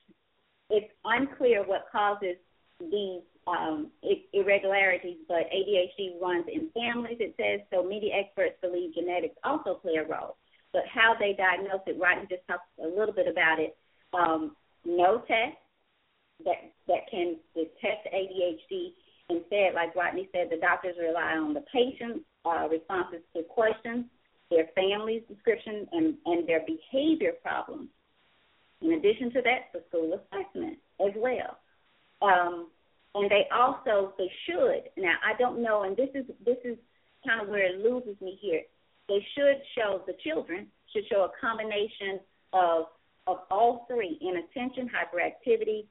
[SPEAKER 2] It's unclear what causes these um, irregularities, but ADHD runs in families. It says so. Many experts believe genetics also play a role but how they diagnose it, Rodney just talked a little bit about it. Um, no test that that can detect ADHD. Instead, like Rodney said, the doctors rely on the patient's uh, responses to questions, their family's description, and, and their behavior problems. In addition to that, the school assessment as well. Um, and they also they should now I don't know, and this is this is kind of where it loses me here they should show the children should show a combination of of all three: inattention, hyperactivity,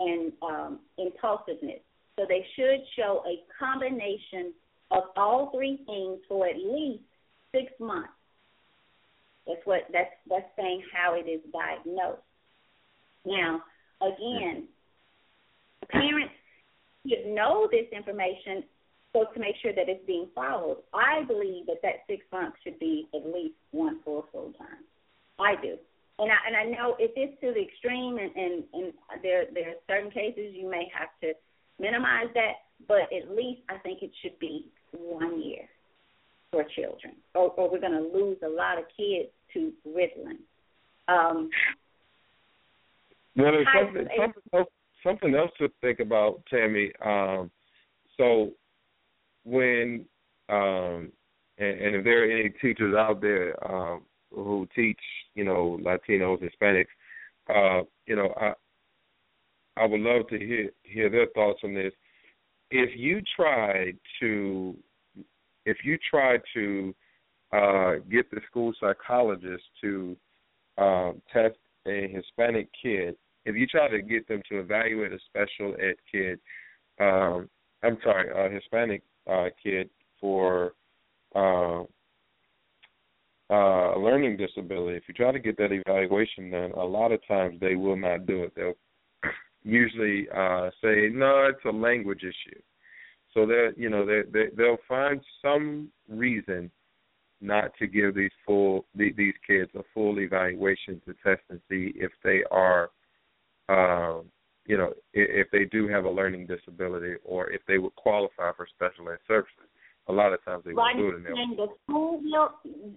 [SPEAKER 2] and um, impulsiveness. So they should show a combination of all three things for at least six months. That's what that's that's saying how it is diagnosed. Now, again, parents should know this information so to make sure that it's being followed, I believe that that six months should be at least one full full term. I do, and I and I know if it's to the extreme, and and, and there there are certain cases you may have to minimize that, but at least I think it should be one year for children, or, or we're going to lose a lot of kids to Ritalin. Um,
[SPEAKER 1] well, there's something, something, else, something else to think about, Tammy. Um, so when um and, and if there are any teachers out there um who teach, you know, Latinos, Hispanics, uh, you know, I I would love to hear hear their thoughts on this. If you try to if you try to uh, get the school psychologist to um, test a Hispanic kid, if you try to get them to evaluate a special ed kid, um, I'm sorry, a Hispanic uh, kid for uh, uh, a learning disability, if you try to get that evaluation done, a lot of times they will not do it. They'll usually uh, say, "No, it's a language issue." So that you know they, they will find some reason not to give these full these kids a full evaluation to test and see if they are Uh, you know, if they do have a learning disability or if they would qualify for special ed services. A lot of times they right,
[SPEAKER 2] do it.
[SPEAKER 1] And the school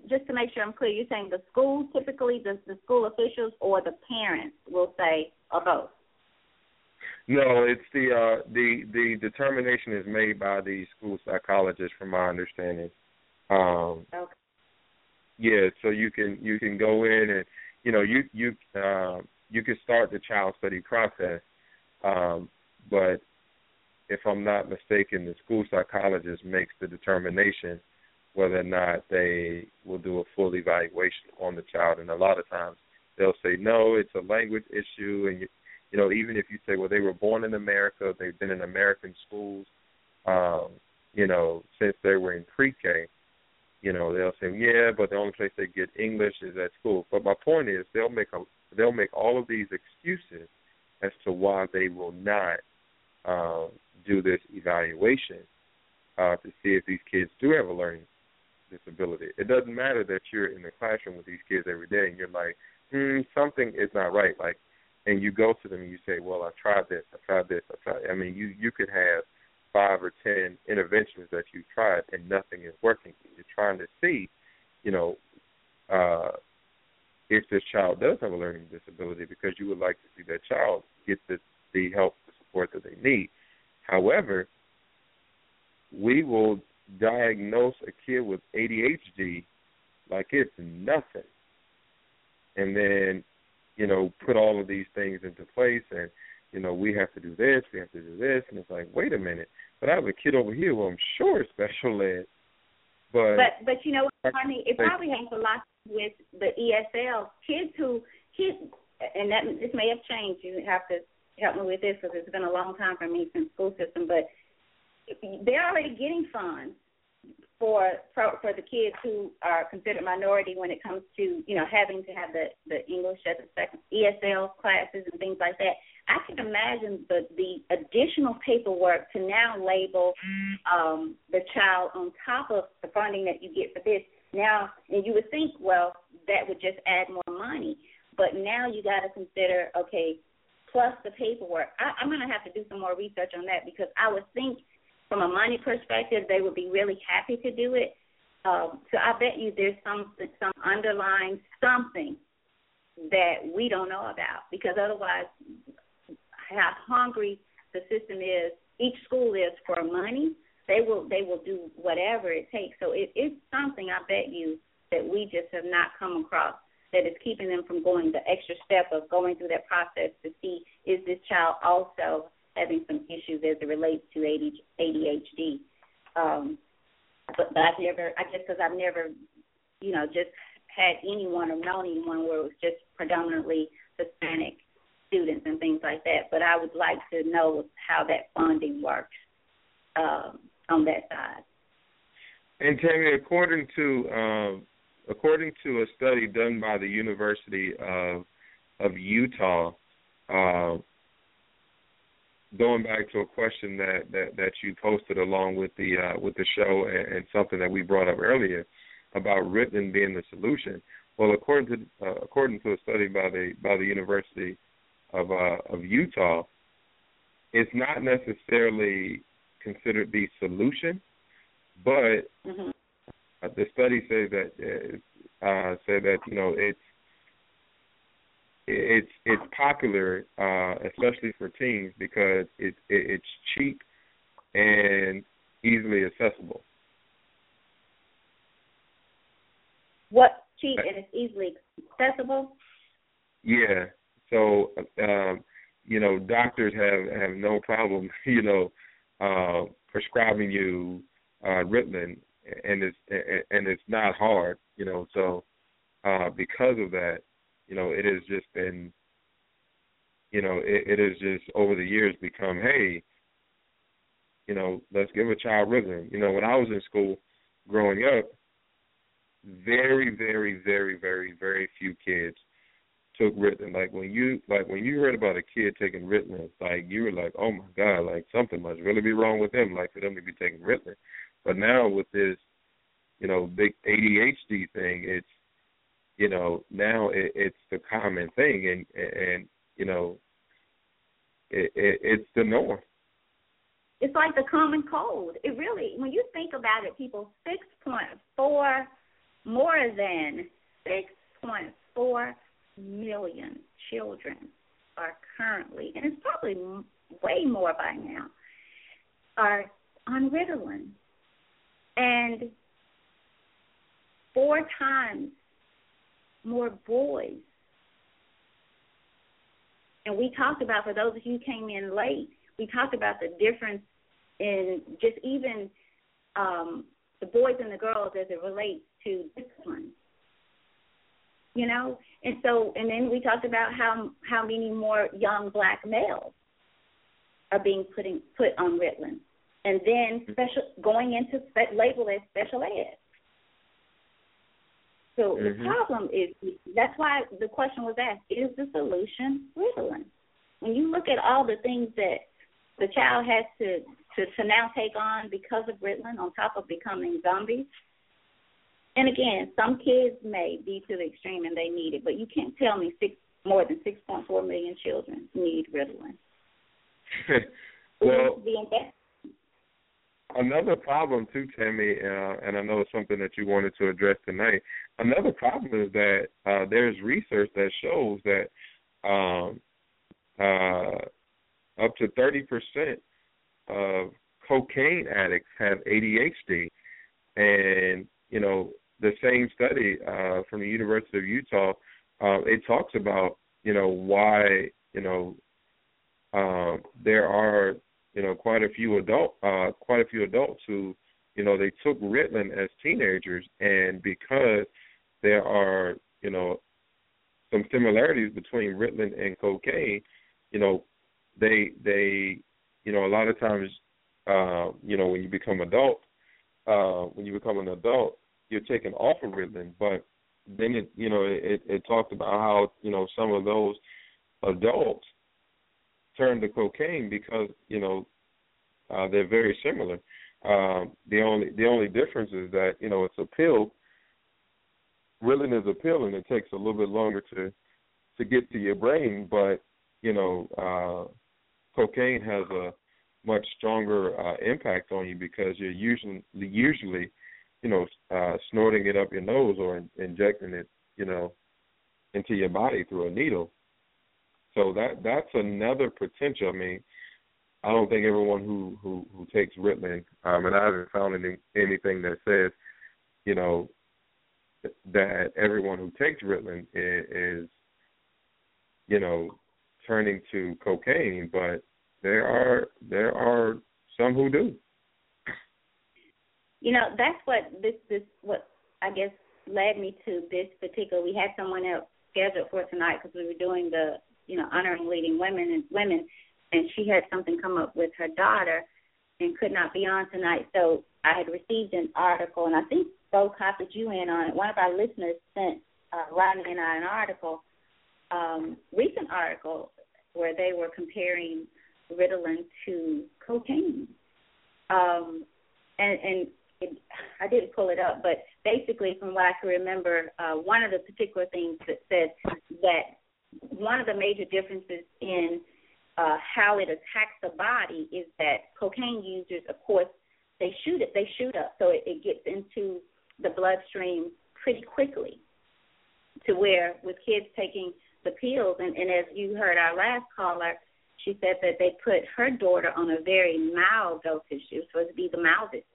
[SPEAKER 2] just to make sure I'm clear, you're saying the school typically, the, the school officials or the parents will say, or both?
[SPEAKER 1] No, it's the uh, the the determination is made by the school psychologist, from my understanding.
[SPEAKER 2] Um, okay.
[SPEAKER 1] Yeah, so you can you can go in and you know you you uh, you can start the child study process um, but if I'm not mistaken, the school psychologist makes the determination whether or not they will do a full evaluation on the child. And a lot of times they'll say, no, it's a language issue. And, you, you know, even if you say, well, they were born in America, they've been in American schools, um, you know, since they were in pre-K, you know, they'll say, yeah, but the only place they get English is at school. But my point is they'll make a, they'll make all of these excuses – as to why they will not um, do this evaluation uh, to see if these kids do have a learning disability. It doesn't matter that you're in the classroom with these kids every day and you're like, hmm, something is not right. Like, and you go to them and you say, well, I tried this, I tried this, I tried. I mean, you you could have five or ten interventions that you tried and nothing is working. You're trying to see, you know, uh, if this child does have a learning disability because you would like to see that child get the, the help, the support that they need. However, we will diagnose a kid with ADHD like it's nothing. And then, you know, put all of these things into place and, you know, we have to do this, we have to do this and it's like, wait a minute, but I have a kid over here who I'm sure is special ed.
[SPEAKER 2] But But but you know honey, it probably has a lot with the ESL kids who kids, and that this may have changed. You have to help me with this because it's been a long time for me since school system, but they're already getting funds for for, for the kids who are considered minority when it comes to you know having to have the the English as a second ESL classes and things like that. I can imagine the the additional paperwork to now label mm. um, the child on top of the funding that you get for this now, and you would think, well, that would just add more money, but now you got to consider, okay, plus the paperwork. I, I'm going to have to do some more research on that because I would think, from a money perspective, they would be really happy to do it. Um, so I bet you there's some some underlying something that we don't know about because otherwise, how hungry the system is, each school is for money they will they will do whatever it takes. So it, it's something I bet you that we just have not come across that is keeping them from going the extra step of going through that process to see is this child also having some issues as it relates to ADHD. Um, but, but I've never, I guess, because I've never, you know, just had anyone or known anyone where it was just predominantly Hispanic students and things like that. But I would like to know how that funding works. Um, on that side.
[SPEAKER 1] And Tammy, according to um, according to a study done by the University of of Utah, uh, going back to a question that, that, that you posted along with the uh, with the show and, and, something that we brought up earlier about Ritalin being the solution. Well, according to uh, according to a study by the by the University of uh, of Utah, it's not necessarily considered the solution, but
[SPEAKER 2] mm-hmm. Uh,
[SPEAKER 1] the study says that uh, uh, that you know it's it's it's popular, uh, especially for teens, because it, it it's cheap and easily accessible.
[SPEAKER 2] What cheap and it's easily accessible?
[SPEAKER 1] Yeah. So um, you know, doctors have have no problem, you know, uh, prescribing you uh, Ritalin, and it's and it's not hard, you know. So uh, because of that, you know, it has just been, you know, it, it has just over the years become, hey, you know, let's give a child Ritalin. You know, when I was in school growing up, very, very, very, very, very few kids took Ritalin. Like when you like when you heard about a kid taking Ritalin, like you were like, oh my god, like something must really be wrong with him, like for them to be taking Ritalin. But now with this, you know, big ADHD thing, it's you know now it, it's the common thing, and and you know, it, it it's the norm.
[SPEAKER 2] It's like the common cold. It really, when you think about it, people six point four more than six point four million children are currently, and it's probably way more by now, are on Ritalin. And four times more boys. And we talked about, for those of you who came in late, we talked about the difference in just even um, the boys and the girls as it relates to discipline you know and so and then we talked about how how many more young black males are being putting put on Ritalin, and then special going into spe- label as special ed. So mm-hmm. the problem is that's why the question was asked: Is the solution Ritalin? When you look at all the things that the child has to to, to now take on because of Ritalin, on top of becoming zombies, and again, some kids may be to the extreme and they need it, but you can't tell me six more than 6.4 million children need Ritalin.
[SPEAKER 1] well, another problem too, Tammy, uh, and I know it's something that you wanted to address tonight. Another problem is that uh, there's research that shows that um, uh, up to 30% of cocaine addicts have ADHD, and you know the same study uh, from the University of Utah, uh, it talks about you know why you know uh, there are you know quite a few adult uh, quite a few adults who you know they took Ritalin as teenagers, and because there are you know some similarities between Ritalin and cocaine, you know they they you know a lot of times uh, you know when you become adult uh, when you become an adult you're taken off of Ritalin, but then it you know it, it talked about how you know some of those adults turn to cocaine because you know uh, they're very similar. Um, the only the only difference is that you know it's a pill. Ritalin is a pill, and it takes a little bit longer to to get to your brain, but you know uh, cocaine has a much stronger uh, impact on you because you're usually usually you know, uh, snorting it up your nose or in, injecting it, you know, into your body through a needle. So that that's another potential. I mean, I don't think everyone who who who takes Ritalin, um, and I haven't found any, anything that says, you know, that everyone who takes Ritalin is, is you know, turning to cocaine. But there are there are some who do
[SPEAKER 2] you know that's what this this what I guess led me to this particular. We had someone else scheduled for tonight because we were doing the you know honoring leading women and women, and she had something come up with her daughter and could not be on tonight. So I had received an article, and I think Bo copied you in on it. One of our listeners sent uh, Rodney and I an article, um, recent article, where they were comparing Ritalin to cocaine. Um, and, and it, I didn't pull it up, but basically, from what I can remember, uh, one of the particular things that said that one of the major differences in uh, how it attacks the body is that cocaine users, of course, they shoot it, they shoot up, so it, it gets into the bloodstream pretty quickly. To where with kids taking the pills, and, and as you heard our last caller, she said that they put her daughter on a very mild dosage. It was supposed to be the mildest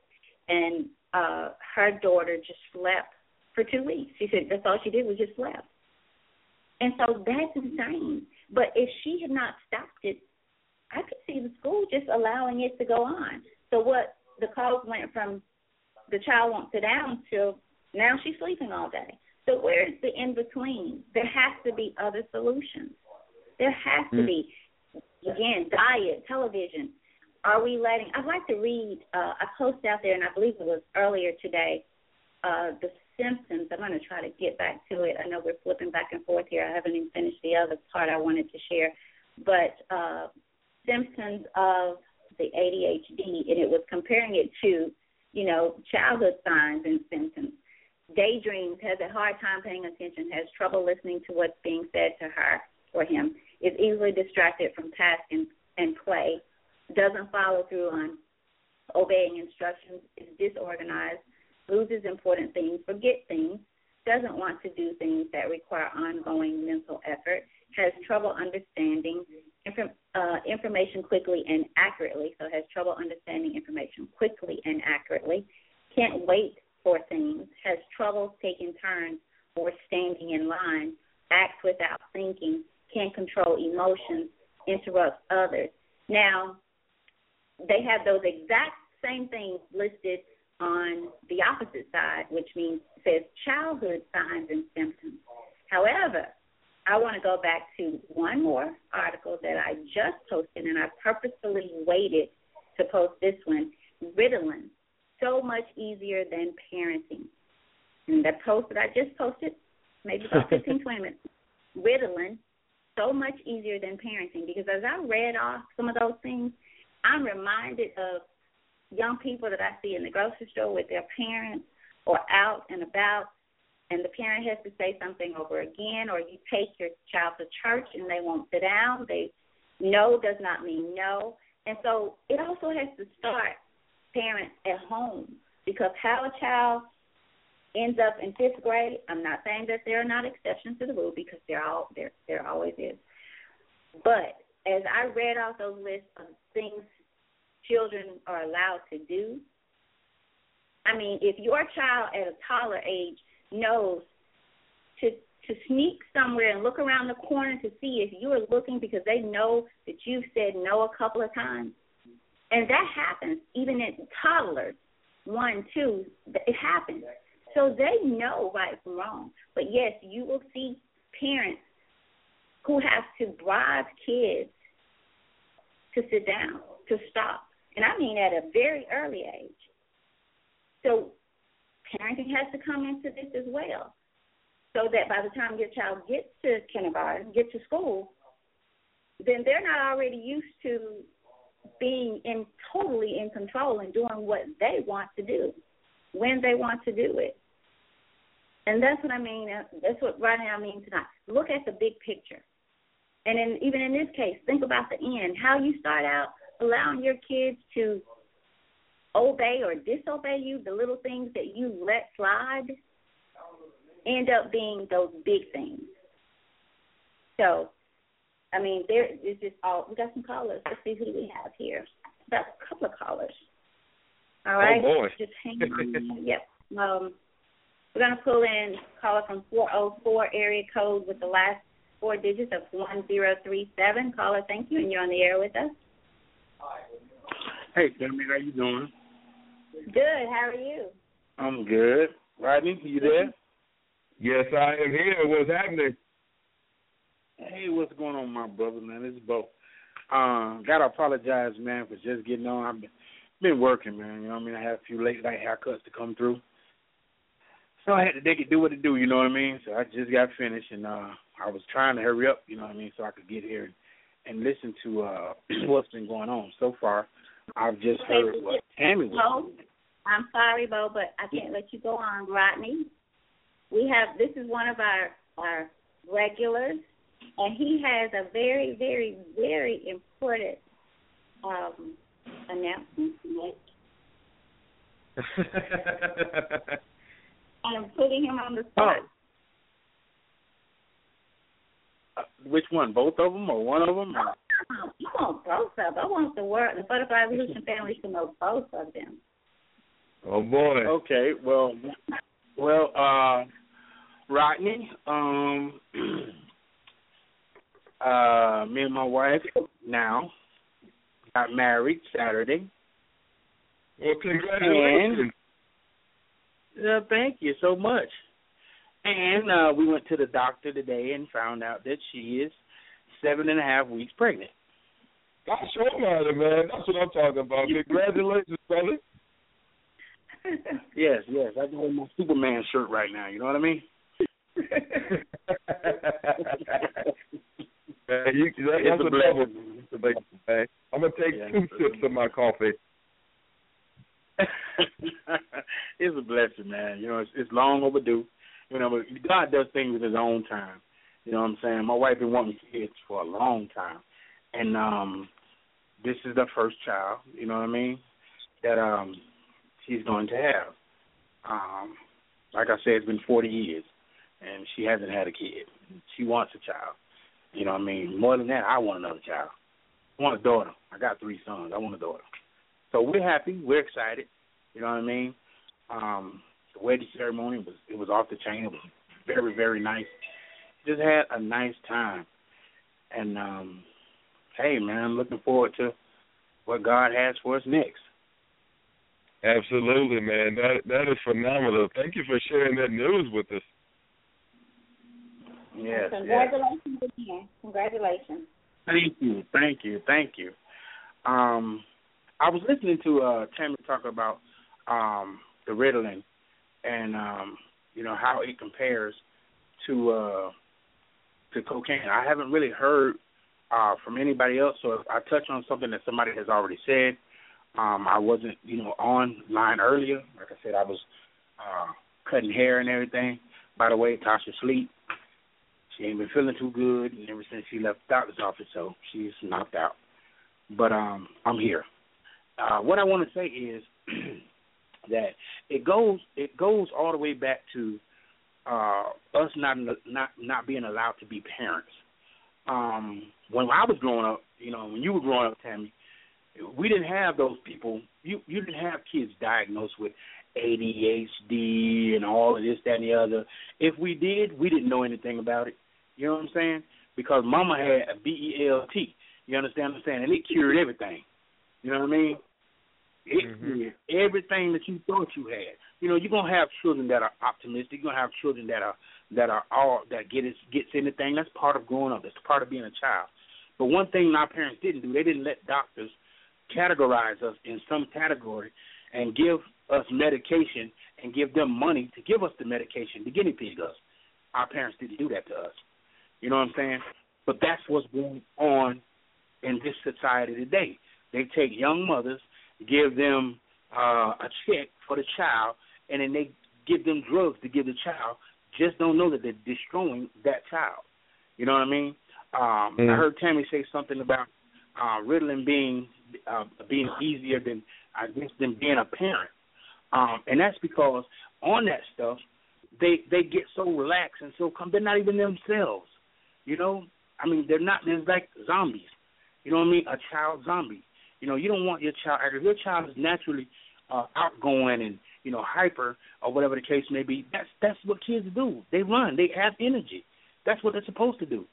[SPEAKER 2] and uh, her daughter just slept for two weeks. She said that's all she did was just slept. And so that's insane. But if she had not stopped it, I could see the school just allowing it to go on. So what the calls went from the child won't sit down to now she's sleeping all day. So where is the in between? There has to be other solutions. There has to hmm. be again diet, television, are we letting? I'd like to read. Uh, I posted out there, and I believe it was earlier today. Uh, the symptoms. I'm going to try to get back to it. I know we're flipping back and forth here. I haven't even finished the other part I wanted to share, but uh, symptoms of the ADHD, and it was comparing it to, you know, childhood signs and symptoms. Daydreams has a hard time paying attention, has trouble listening to what's being said to her or him, is easily distracted from tasks and, and play, doesn't follow through on obeying instructions, is disorganized, loses important things, forget things, doesn't want to do things that require ongoing mental effort, has trouble understanding inform, uh, information quickly and accurately, so has trouble understanding information quickly and accurately, can't wait for things, has trouble taking turns or standing in line, acts without thinking, can't control emotions, interrupts others. Now, they have those exact same things listed on the opposite side, which means says childhood signs and symptoms. However, I want to go back to one more article that I just posted, and I purposefully waited to post this one. Ritalin, so much easier than parenting. And the post that I just posted, maybe about 15, 20 minutes. Ritalin, so much easier than parenting because as I read off some of those things, I'm reminded of young people that I see in the grocery store with their parents or out and about, and the parent has to say something over again, or you take your child to church and they won't sit down. They no does not mean no. And so it also has to start parents at home because how a child ends up in fifth grade, I'm not saying that there are not exceptions to the rule because there all there there always is. But as I read off those lists of things children are allowed to do, I mean, if your child at a toddler age knows to to sneak somewhere and look around the corner to see if you're looking because they know that you've said no a couple of times. And that happens even in toddlers, one, two, it happens. So they know right from wrong. But yes, you will see parents who have to bribe kids to sit down, to stop. And I mean at a very early age. So parenting has to come into this as well. So that by the time your child gets to kindergarten, gets to school, then they're not already used to being in totally in control and doing what they want to do when they want to do it. And that's what I mean. That's what right now I mean tonight. Look at the big picture. And in, even in this case, think about the end. How you start out allowing your kids to obey or disobey you, the little things that you let slide end up being those big things. So, I mean, there is just all. We got some callers. Let's see who we have here. About a couple of callers.
[SPEAKER 1] All oh, right. Oh boy. Just hang
[SPEAKER 2] on. yep. Um, we're gonna pull in caller from 404 area code with the last four digits of 1037. Caller, thank you, and you're on the air with us.
[SPEAKER 4] Hey, Jeremy,
[SPEAKER 2] how you doing? Good.
[SPEAKER 4] How
[SPEAKER 2] are
[SPEAKER 4] you? I'm
[SPEAKER 2] good. Rodney,
[SPEAKER 4] you there? Yes,
[SPEAKER 5] I am
[SPEAKER 4] here.
[SPEAKER 5] What's happening?
[SPEAKER 4] Hey, what's going on, my brother, man? It's Bo. Um, gotta apologize, man, for just getting on. I've been, been working, man. You know what I mean? I had a few late night haircuts to come through so I had to make it, do what it do, you know what I mean? So I just got finished and uh I was trying to hurry up, you know what I mean, so I could get here and, and listen to uh what's been going on. So far I've just heard what Tammy was doing.
[SPEAKER 2] I'm sorry, Bo, but I can't let you go on, Rodney. We have this is one of our our regulars and he has a very, very, very important um announcement to make. I'm putting him on the oh. spot. Oh.
[SPEAKER 4] which one? Both of them, or one of them?
[SPEAKER 2] Or? Oh, you want both of them? I want the world, the Butterfly evolution family to know both of them.
[SPEAKER 5] Oh
[SPEAKER 2] boy.
[SPEAKER 4] Okay. Well. Well. uh Rodney, um, uh, me and my wife now got married Saturday.
[SPEAKER 5] Well, congratulations.
[SPEAKER 4] Uh, thank you so much. And uh, we went to the doctor today and found out that she is seven and a half weeks pregnant.
[SPEAKER 5] That's your matter, man. That's what I'm talking about. Congratulations, brother.
[SPEAKER 4] yes, yes. I got my Superman shirt right now. You know what I mean? man, you, that, that's a blessing.
[SPEAKER 5] I'm gonna take yeah, two sips of my coffee.
[SPEAKER 4] it's a blessing, man. You know, it's, it's long overdue. You know, but God does things in His own time. You know what I'm saying? My wife been wanting kids for a long time, and um, this is the first child. You know what I mean? That um, she's going to have. Um, like I said, it's been 40 years, and she hasn't had a kid. She wants a child. You know what I mean? More than that, I want another child. I want a daughter. I got three sons. I want a daughter. So we're happy. We're excited. You know what I mean? Um, the wedding ceremony was it was off the chain. It was very very nice. Just had a nice time, and um, hey man, looking forward to what God has for us next.
[SPEAKER 5] Absolutely, man. That that is phenomenal. Thank you for sharing that news with us.
[SPEAKER 4] Yes.
[SPEAKER 2] Congratulations yes. again. Congratulations.
[SPEAKER 4] Thank you. Thank you. Thank you. Um, I was listening to uh Tammy talk about um the Ritalin and um you know how it compares to uh to cocaine. I haven't really heard uh from anybody else, so if I touch on something that somebody has already said, um I wasn't, you know, online earlier. Like I said, I was uh cutting hair and everything. By the way, Tasha sleep. She ain't been feeling too good and ever since she left the doctor's office, so she's knocked out. But um I'm here uh, what I want to say is that it goes it goes all the way back to uh, us not not not being allowed to be parents. Um, when I was growing up, you know, when you were growing up, Tammy, we didn't have those people. You you didn't have kids diagnosed with ADHD and all of this, that, and the other. If we did, we didn't know anything about it. You know what I'm saying? Because Mama had a BELT. You understand what I'm saying? And it cured everything. You know what I mean? mm-hmm. everything that you thought you had. You know, you're gonna have children that are optimistic. You're gonna have children that are that are all that get gets anything. That's part of growing up. That's part of being a child. But one thing our parents didn't do, they didn't let doctors categorize us in some category and give us medication and give them money to give us the medication to guinea pig us. Our parents didn't do that to us. You know what I'm saying? But that's what's going on in this society today. They take young mothers give them uh, a check for the child, and then they give them drugs to give the child, just don't know that they're destroying that child. You know what I mean? Um, mm. I heard Tammy say something about uh, Ritalin being uh, being easier than I guess than being a parent, um, and that's because on that stuff they they get so relaxed and so come they're not even themselves. You know, I mean they're not they're like zombies. You know what I mean? A child zombie. You know, you don't want your child if your child is naturally uh, outgoing and you know hyper or whatever the case may be. That's that's what kids do. They run. They have energy. That's what they're supposed to do.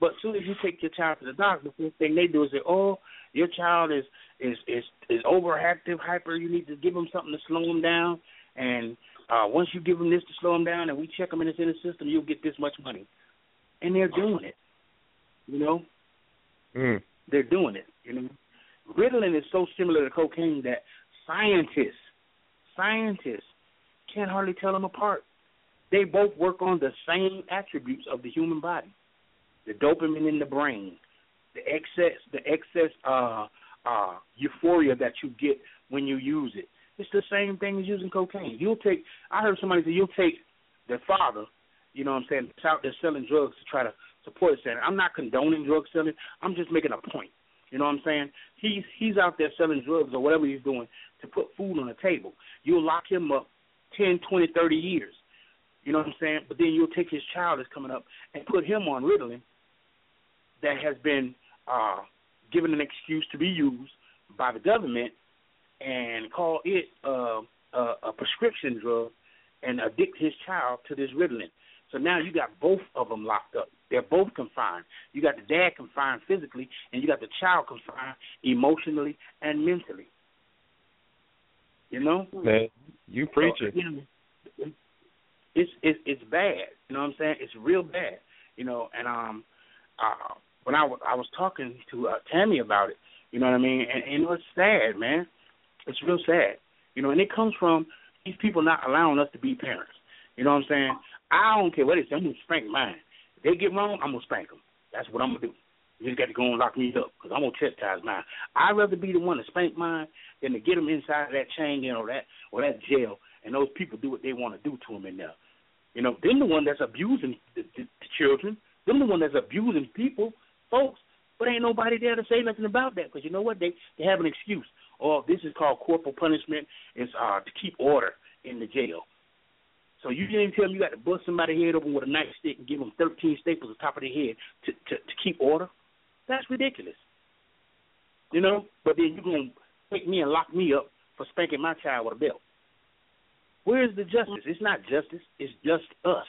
[SPEAKER 4] But as soon as you take your child to the doctor, the first thing they do is say, "Oh, your child is is is is overactive, hyper. You need to give them something to slow them down." And uh, once you give them this to slow them down, and we check them in this inner system, you'll get this much money. And they're doing it. You know,
[SPEAKER 5] mm.
[SPEAKER 4] they're doing it. You know, Ritalin is so similar to cocaine that scientists, scientists can't hardly tell them apart. They both work on the same attributes of the human body, the dopamine in the brain, the excess, the excess uh, uh, euphoria that you get when you use it. It's the same thing as using cocaine. You'll take. I heard somebody say you'll take their father. You know what I'm saying? It's out there selling drugs to try to support it. I'm not condoning drug selling. I'm just making a point. You know what I'm saying? He's he's out there selling drugs or whatever he's doing to put food on the table. You'll lock him up ten, twenty, thirty years. You know what I'm saying? But then you'll take his child that's coming up and put him on Ritalin that has been uh, given an excuse to be used by the government and call it uh, a, a prescription drug and addict his child to this Ritalin. So now you got both of them locked up. They're both confined. You got the dad confined physically, and you got the child confined emotionally and mentally. You know,
[SPEAKER 5] man, you preaching. So, you know,
[SPEAKER 4] it's it's it's bad. You know what I'm saying? It's real bad. You know, and um, uh, when I was I was talking to uh, Tammy about it, you know what I mean? And, and was sad, man. It's real sad. You know, and it comes from these people not allowing us to be parents. You know what I'm saying? I don't care what it is. I'm gonna spank mine. If they get wrong, I'm gonna spank them. That's what I'm gonna do. You just got to go and lock me up because I'm gonna chastise mine. I'd rather be the one to spank mine than to get them inside of that chain, you know, that or that jail, and those people do what they want to do to them in there. You know, them the one that's abusing the, the, the children. Them the one that's abusing people, folks. But ain't nobody there to say nothing about that because you know what? They they have an excuse. Oh, this is called corporal punishment. It's uh, to keep order in the jail. So you didn't tell me you got to bust somebody head open with a nightstick and give them 13 staples on top of their head to, to, to keep order? That's ridiculous. You know? But then you're going to take me and lock me up for spanking my child with a belt. Where's the justice? It's not justice. It's just us.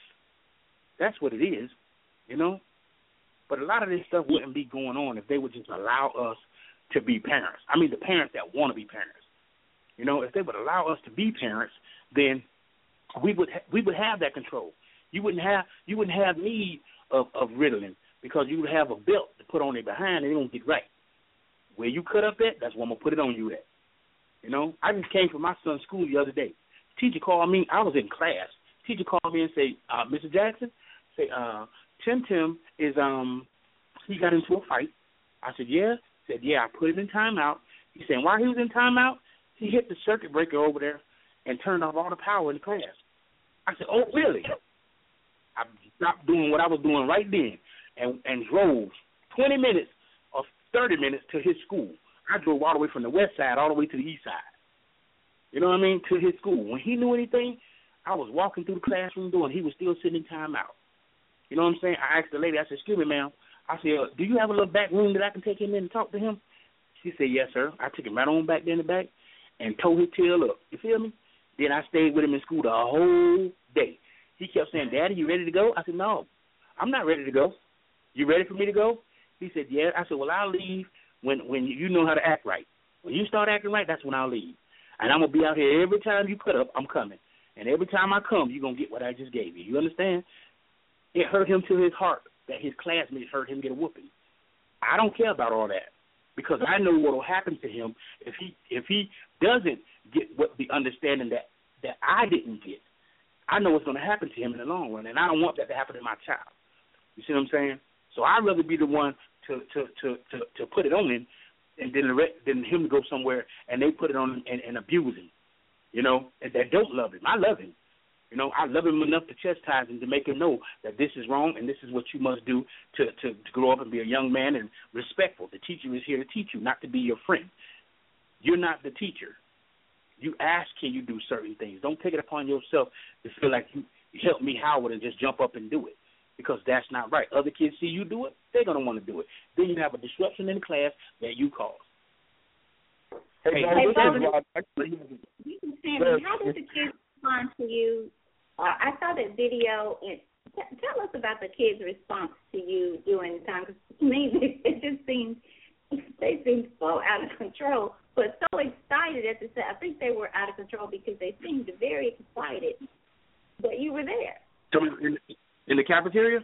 [SPEAKER 4] That's what it is, you know? But a lot of this stuff wouldn't be going on if they would just allow us to be parents. I mean, the parents that want to be parents. You know, if they would allow us to be parents, then – we would ha- we would have that control. You wouldn't have you wouldn't have need of of Ritalin because you would have a belt to put on their behind and it will not get right. Where you cut up at, that's where I'm gonna put it on you at. You know, I just came from my son's school the other day. Teacher called me. I was in class. Teacher called me and say, uh, "Mr. Jackson, say uh, Tim Tim is um he got into a fight." I said, "Yeah." Said, "Yeah, I put him in timeout." He said, "While he was in timeout, he hit the circuit breaker over there and turned off all the power in the class. I said, "Oh, really?" I stopped doing what I was doing right then, and and drove 20 minutes or 30 minutes to his school. I drove all the way from the west side all the way to the east side. You know what I mean? To his school. When he knew anything, I was walking through the classroom door, and he was still sitting in timeout. You know what I'm saying? I asked the lady. I said, "Excuse me, ma'am." I said, uh, "Do you have a little back room that I can take him in and talk to him?" She said, "Yes, sir." I took him right on back there in the back and tore his tail up. You feel me? Then I stayed with him in school the whole day. He kept saying, Daddy, you ready to go? I said, No, I'm not ready to go. You ready for me to go? He said, Yeah. I said, Well, I'll leave when when you know how to act right. When you start acting right, that's when I'll leave. And I'm gonna be out here every time you put up, I'm coming. And every time I come, you're gonna get what I just gave you. You understand? It hurt him to his heart that his classmates heard him get a whooping. I don't care about all that because I know what will happen to him if he if he doesn't get what the understanding that that I didn't get. I know what's going to happen to him in the long run, and I don't want that to happen to my child. You see what I'm saying? So I'd rather be the one to to to to, to put it on him, and then then him go somewhere and they put it on him and, and abuse him. You know, and that don't love him. I love him. You know, I love him enough to chastise him to make him know that this is wrong and this is what you must do to, to, to grow up and be a young man and respectful. The teacher is here to teach you, not to be your friend. You're not the teacher. You ask, can you do certain things? Don't take it upon yourself to feel like you help me, Howard, and just jump up and do it because that's not right. Other kids see you do it, they're going to want to do it. Then you have a disruption in the class that you caused.
[SPEAKER 2] Hey, hey, hey Bobby, how does the kids respond to you? Uh, I saw that video, and t- tell us about the kids' response to you during the time. Cause to me, it just seems they seemed so out of control, but so excited at the set. I think they were out of control because they seemed very excited that you were there. So
[SPEAKER 4] in, in the cafeteria?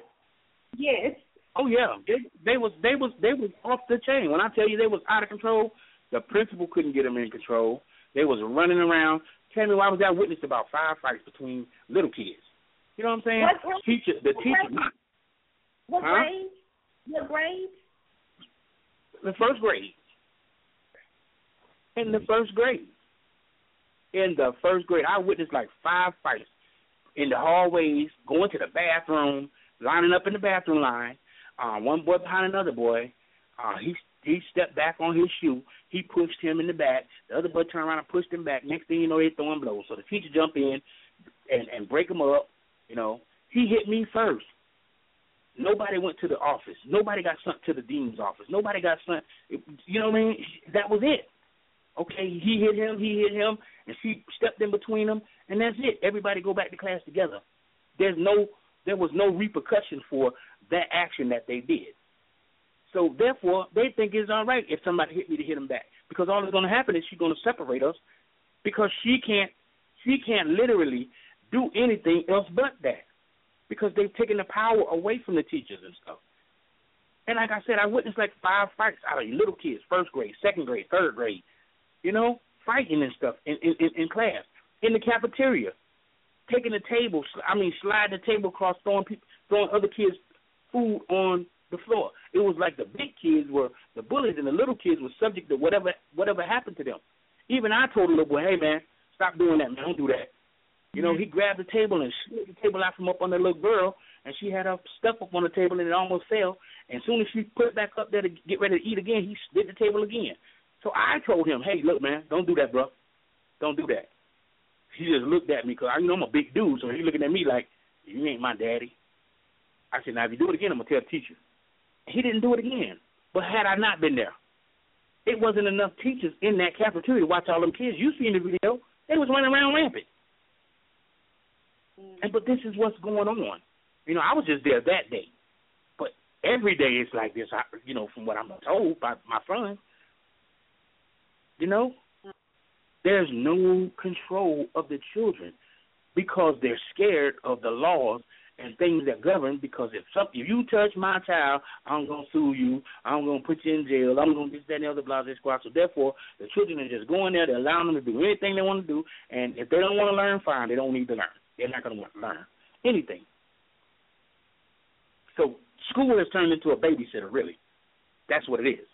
[SPEAKER 2] Yes.
[SPEAKER 4] Oh yeah, they they was they was they was off the chain. When I tell you they was out of control, the principal couldn't get them in control. They was running around. Tell me why was I witness about five fights between little kids? You know what I'm saying? What grade? Teacher, the what teacher.
[SPEAKER 2] Grade? What huh? grade? What grade?
[SPEAKER 4] The first grade. In the first grade. In the first grade, I witnessed like five fights in the hallways, going to the bathroom, lining up in the bathroom line. Uh, one boy behind another boy. Uh, he he stepped back on his shoe. He pushed him in the back. The other butt turned around and pushed him back. Next thing you know, they're throwing blows. So the teacher jumped in and and break him up. You know, he hit me first. Nobody went to the office. Nobody got sent to the dean's office. Nobody got sent. You know what I mean? That was it. Okay, he hit him. He hit him, and she stepped in between them, and that's it. Everybody go back to class together. There's no, there was no repercussion for that action that they did. So therefore, they think it's all right if somebody hit me to hit them back, because all that's going to happen is she's going to separate us, because she can't she can't literally do anything else but that, because they've taken the power away from the teachers and stuff. And like I said, I witnessed like five fights out of little kids, first grade, second grade, third grade, you know, fighting and stuff in in, in class, in the cafeteria, taking the table, I mean, sliding the table across, throwing people, throwing other kids' food on the floor. It was like the big kids were the bullies, and the little kids were subject to whatever whatever happened to them. Even I told the little boy, "Hey man, stop doing that, man. Don't do that." You know, he grabbed the table and slid the table out from up on the little girl, and she had her stuff up on the table, and it almost fell. And as soon as she put it back up there to get ready to eat again, he slid the table again. So I told him, "Hey, look, man, don't do that, bro. Don't do that." He just looked at me because I, you know, I'm a big dude, so he's looking at me like, "You ain't my daddy." I said, "Now if you do it again, I'm gonna tell the teacher." he didn't do it again. But had I not been there, it wasn't enough teachers in that cafeteria to watch all them kids. You seen the video? They was running around rampant. And but this is what's going on. You know, I was just there that day, but every day it's like this. I, you know, from what I'm told by my friends, you know, there's no control of the children because they're scared of the laws and things that govern because if some, if you touch my child, I'm gonna sue you, I'm gonna put you in jail, I'm gonna this, that and the other blah blah squad. So therefore the children are just going there, they're allowing them to do anything they want to do and if they don't want to learn, fine, they don't need to learn. They're not gonna want to learn mm-hmm. anything. So school has turned into a babysitter really. That's what it is.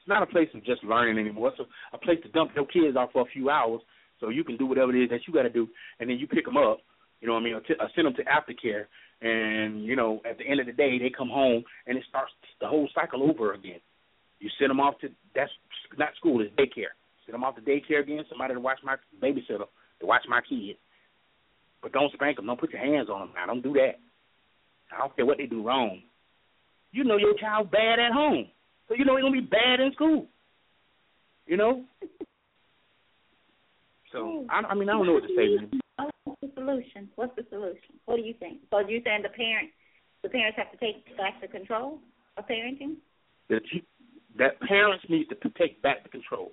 [SPEAKER 4] It's not a place of just learning anymore. It's a, a place to dump your kids off for a few hours so you can do whatever it is that you got to do, and then you pick them up you know what I mean? Or, t- or send them to aftercare, and you know, at the end of the day, they come home and it starts the whole cycle over again. You send them off to that's not school, it's daycare. Send them off to daycare again. Somebody to watch my babysitter to watch my kids, But don't spank them. Don't put your hands on them. I don't do that. I don't care what they do wrong. You know your child bad at home, so you know he's gonna be bad in school. You know. So I, I mean I don't know what to say. Man
[SPEAKER 2] the solution? What's the solution? What do you think? So you saying the parents, the parents have to take back the control of parenting? That that parents
[SPEAKER 4] need to take back the control.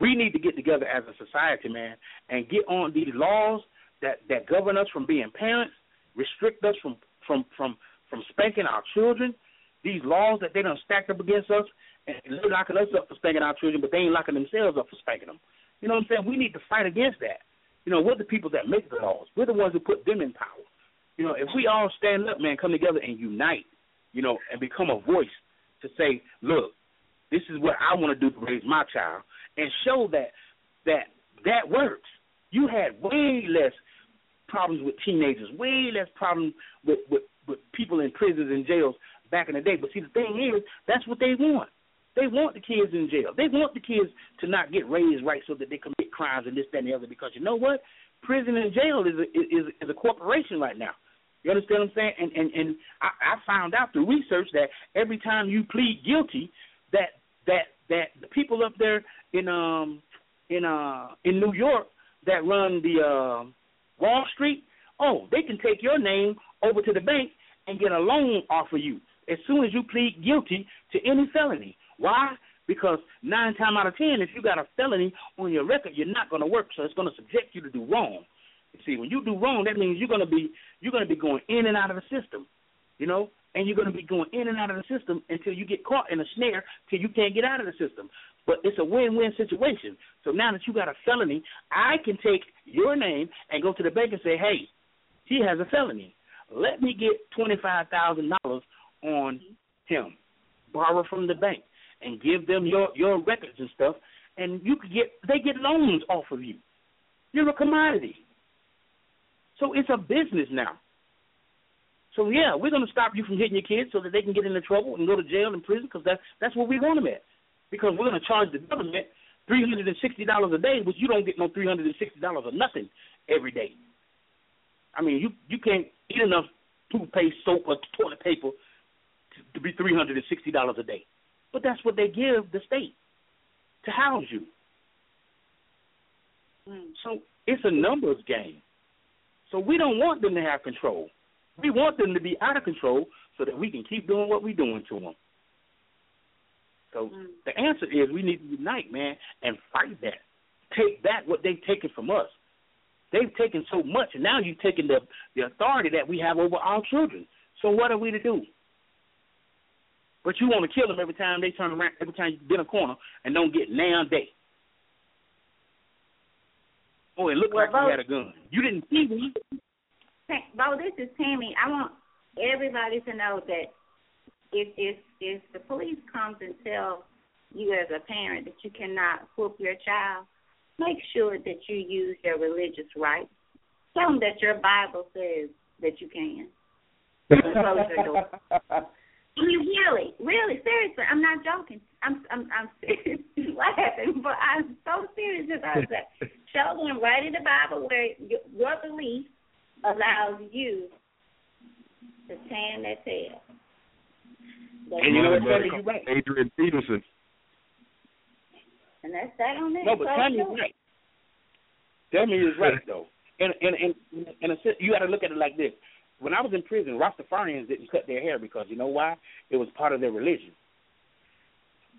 [SPEAKER 4] We need to get together as a society, man, and get on these laws that that govern us from being parents, restrict us from from from from spanking our children. These laws that they don't stack up against us and they're locking us up for spanking our children, but they ain't locking themselves up for spanking them. You know what I'm saying? We need to fight against that. You know, we're the people that make the laws. We're the ones who put them in power. You know, if we all stand up, man, come together and unite, you know, and become a voice to say, look, this is what I want to do to raise my child, and show that that that works. You had way less problems with teenagers, way less problems with, with with people in prisons and jails back in the day. But see, the thing is, that's what they want. They want the kids in jail. They want the kids to not get raised right so that they commit crimes and this, that, and the other. Because you know what? Prison and jail is a, is is a corporation right now. You understand what I'm saying? And and and I, I found out through research that every time you plead guilty, that that that the people up there in um in uh in New York that run the uh, Wall Street, oh, they can take your name over to the bank and get a loan off of you as soon as you plead guilty to any felony. Why? Because nine times out of ten, if you got a felony on your record, you're not going to work, so it's going to subject you to do wrong. You see, when you do wrong, that means you're going to be you're going to be going in and out of the system, you know, and you're going to be going in and out of the system until you get caught in a snare till you can't get out of the system. But it's a win-win situation. So now that you got a felony, I can take your name and go to the bank and say, "Hey, he has a felony. Let me get twenty-five thousand dollars on him. Borrow from the bank." and give them your your records and stuff, and you could get they get loans off of you. You're a commodity. So it's a business now. So yeah, we're going to stop you from hitting your kids so that they can get into trouble and go to jail and prison because that's that's what we want them at. Because we're going to charge the government three hundred and sixty dollars a day, which you don't get no three hundred and sixty dollars or nothing every day. I mean, you you can't eat enough toothpaste, soap, or toilet paper to, to be three hundred and sixty dollars a day. But that's what they give the state to house you. Mm. So it's a numbers game. So we don't want them to have control. We want them to be out of control so that we can keep doing what we're doing to them. So mm. the answer is we need to unite, man, and fight that. Take back what they've taken from us. They've taken so much, and now you've taken the the authority that we have over our children. So what are we to do? But you want to kill them every time they turn around, every time you bend a corner and don't get down day. Oh, it looked well, like you had a gun. You didn't see me.
[SPEAKER 2] Bo, this is Tammy. I want everybody to know that if if if the police comes and tells you as a parent that you cannot whoop your child, make sure that you use your religious rights. Tell them that your Bible says that you can. And close your door. I mean, really, really, seriously, I'm not joking. I'm I'm I'm laughing, but I'm so serious about that. Show them right in the Bible where your, belief allows you to tan that tail. and you know what, Tony, you're right.
[SPEAKER 5] Adrian Peterson.
[SPEAKER 2] And that's that on it. No, but
[SPEAKER 4] Tony's right. Tell is right though. And and and in you got to look at it like this. When I was in prison, Rastafarians didn't cut their hair because you know why? It was part of their religion.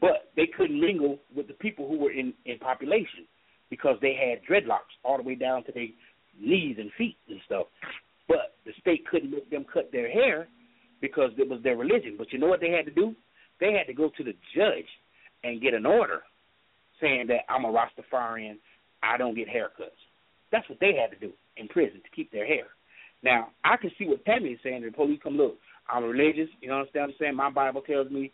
[SPEAKER 4] But they couldn't mingle with the people who were in, in population because they had dreadlocks all the way down to their knees and feet and stuff. But the state couldn't make them cut their hair because it was their religion. But you know what they had to do? They had to go to the judge and get an order saying that I'm a Rastafarian, I don't get haircuts. That's what they had to do in prison to keep their hair. Now, I can see what Tammy is saying. The police come look. I'm religious. You know what I'm saying? My Bible tells me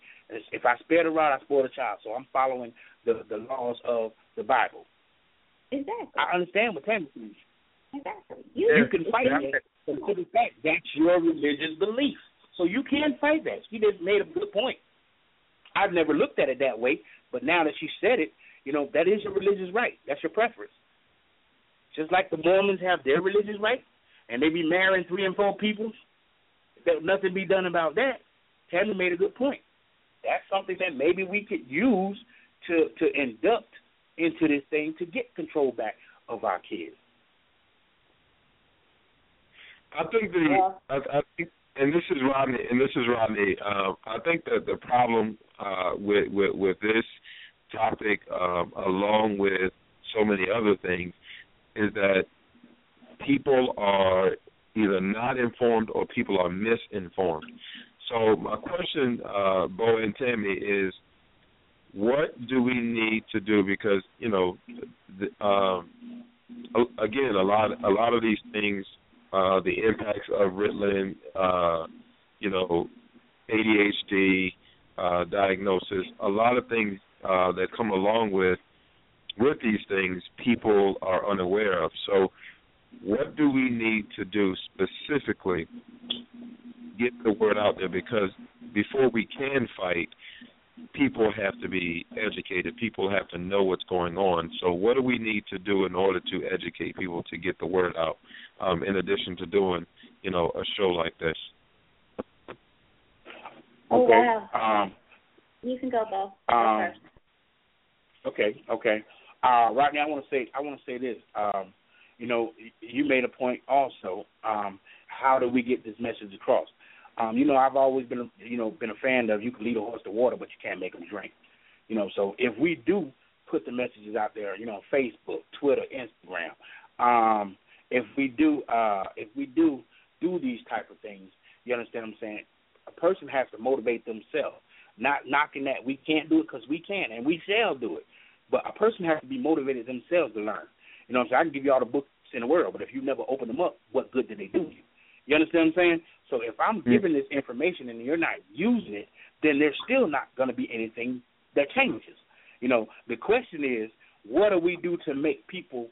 [SPEAKER 4] if I spare the rod, I spoil the child. So I'm following the the laws of the Bible.
[SPEAKER 2] Exactly.
[SPEAKER 4] I understand what Tammy says. Exactly. You, you can fight exactly. that. But in fact, that's your religious belief. So you can fight that. She just made a good point. I've never looked at it that way, but now that she said it, you know that is your religious right. That's your preference. Just like the Mormons have their religious right, and they be marrying three and four people, that nothing be done about that. Tammy made a good point. That's something that maybe we could use to to induct into this thing to get control back of our kids.
[SPEAKER 6] I think the yeah. I, I think, and this is Rodney, and this is Rodney. Uh, I think that the problem uh, with, with with this topic, um, along with so many other things, is that people are either not informed or people are misinformed. So my question, uh, Bo and Tammy, is what do we need to do? Because you know, the, um, again, a lot a lot of these things, uh, the impacts of Ritalin, uh, you know, ADHD uh, diagnosis, a lot of things uh, that come along with with these things, people are unaware of. So what do we need to do specifically get the word out there because before we can fight people have to be educated people have to know what's going on so what do we need to do in order to educate people to get the word out um, in addition to doing you know a show like this
[SPEAKER 4] oh, okay
[SPEAKER 2] wow. um, you can
[SPEAKER 4] go both Um, okay okay uh, right now i want to say i want to say this um, you know, you made a point also. Um, how do we get this message across? Um, you know, I've always been, you know, been a fan of you can lead a horse to water, but you can't make him drink. You know, so if we do put the messages out there, you know, Facebook, Twitter, Instagram, um, if we do, uh, if we do do these type of things, you understand what I'm saying? A person has to motivate themselves. Not knocking that we can't do it because we can and we shall do it, but a person has to be motivated themselves to learn. You know what I'm saying? I can give you all the books in the world, but if you never open them up, what good do they do you? You understand what I'm saying? So if I'm giving this information and you're not using it, then there's still not going to be anything that changes. You know, the question is, what do we do to make people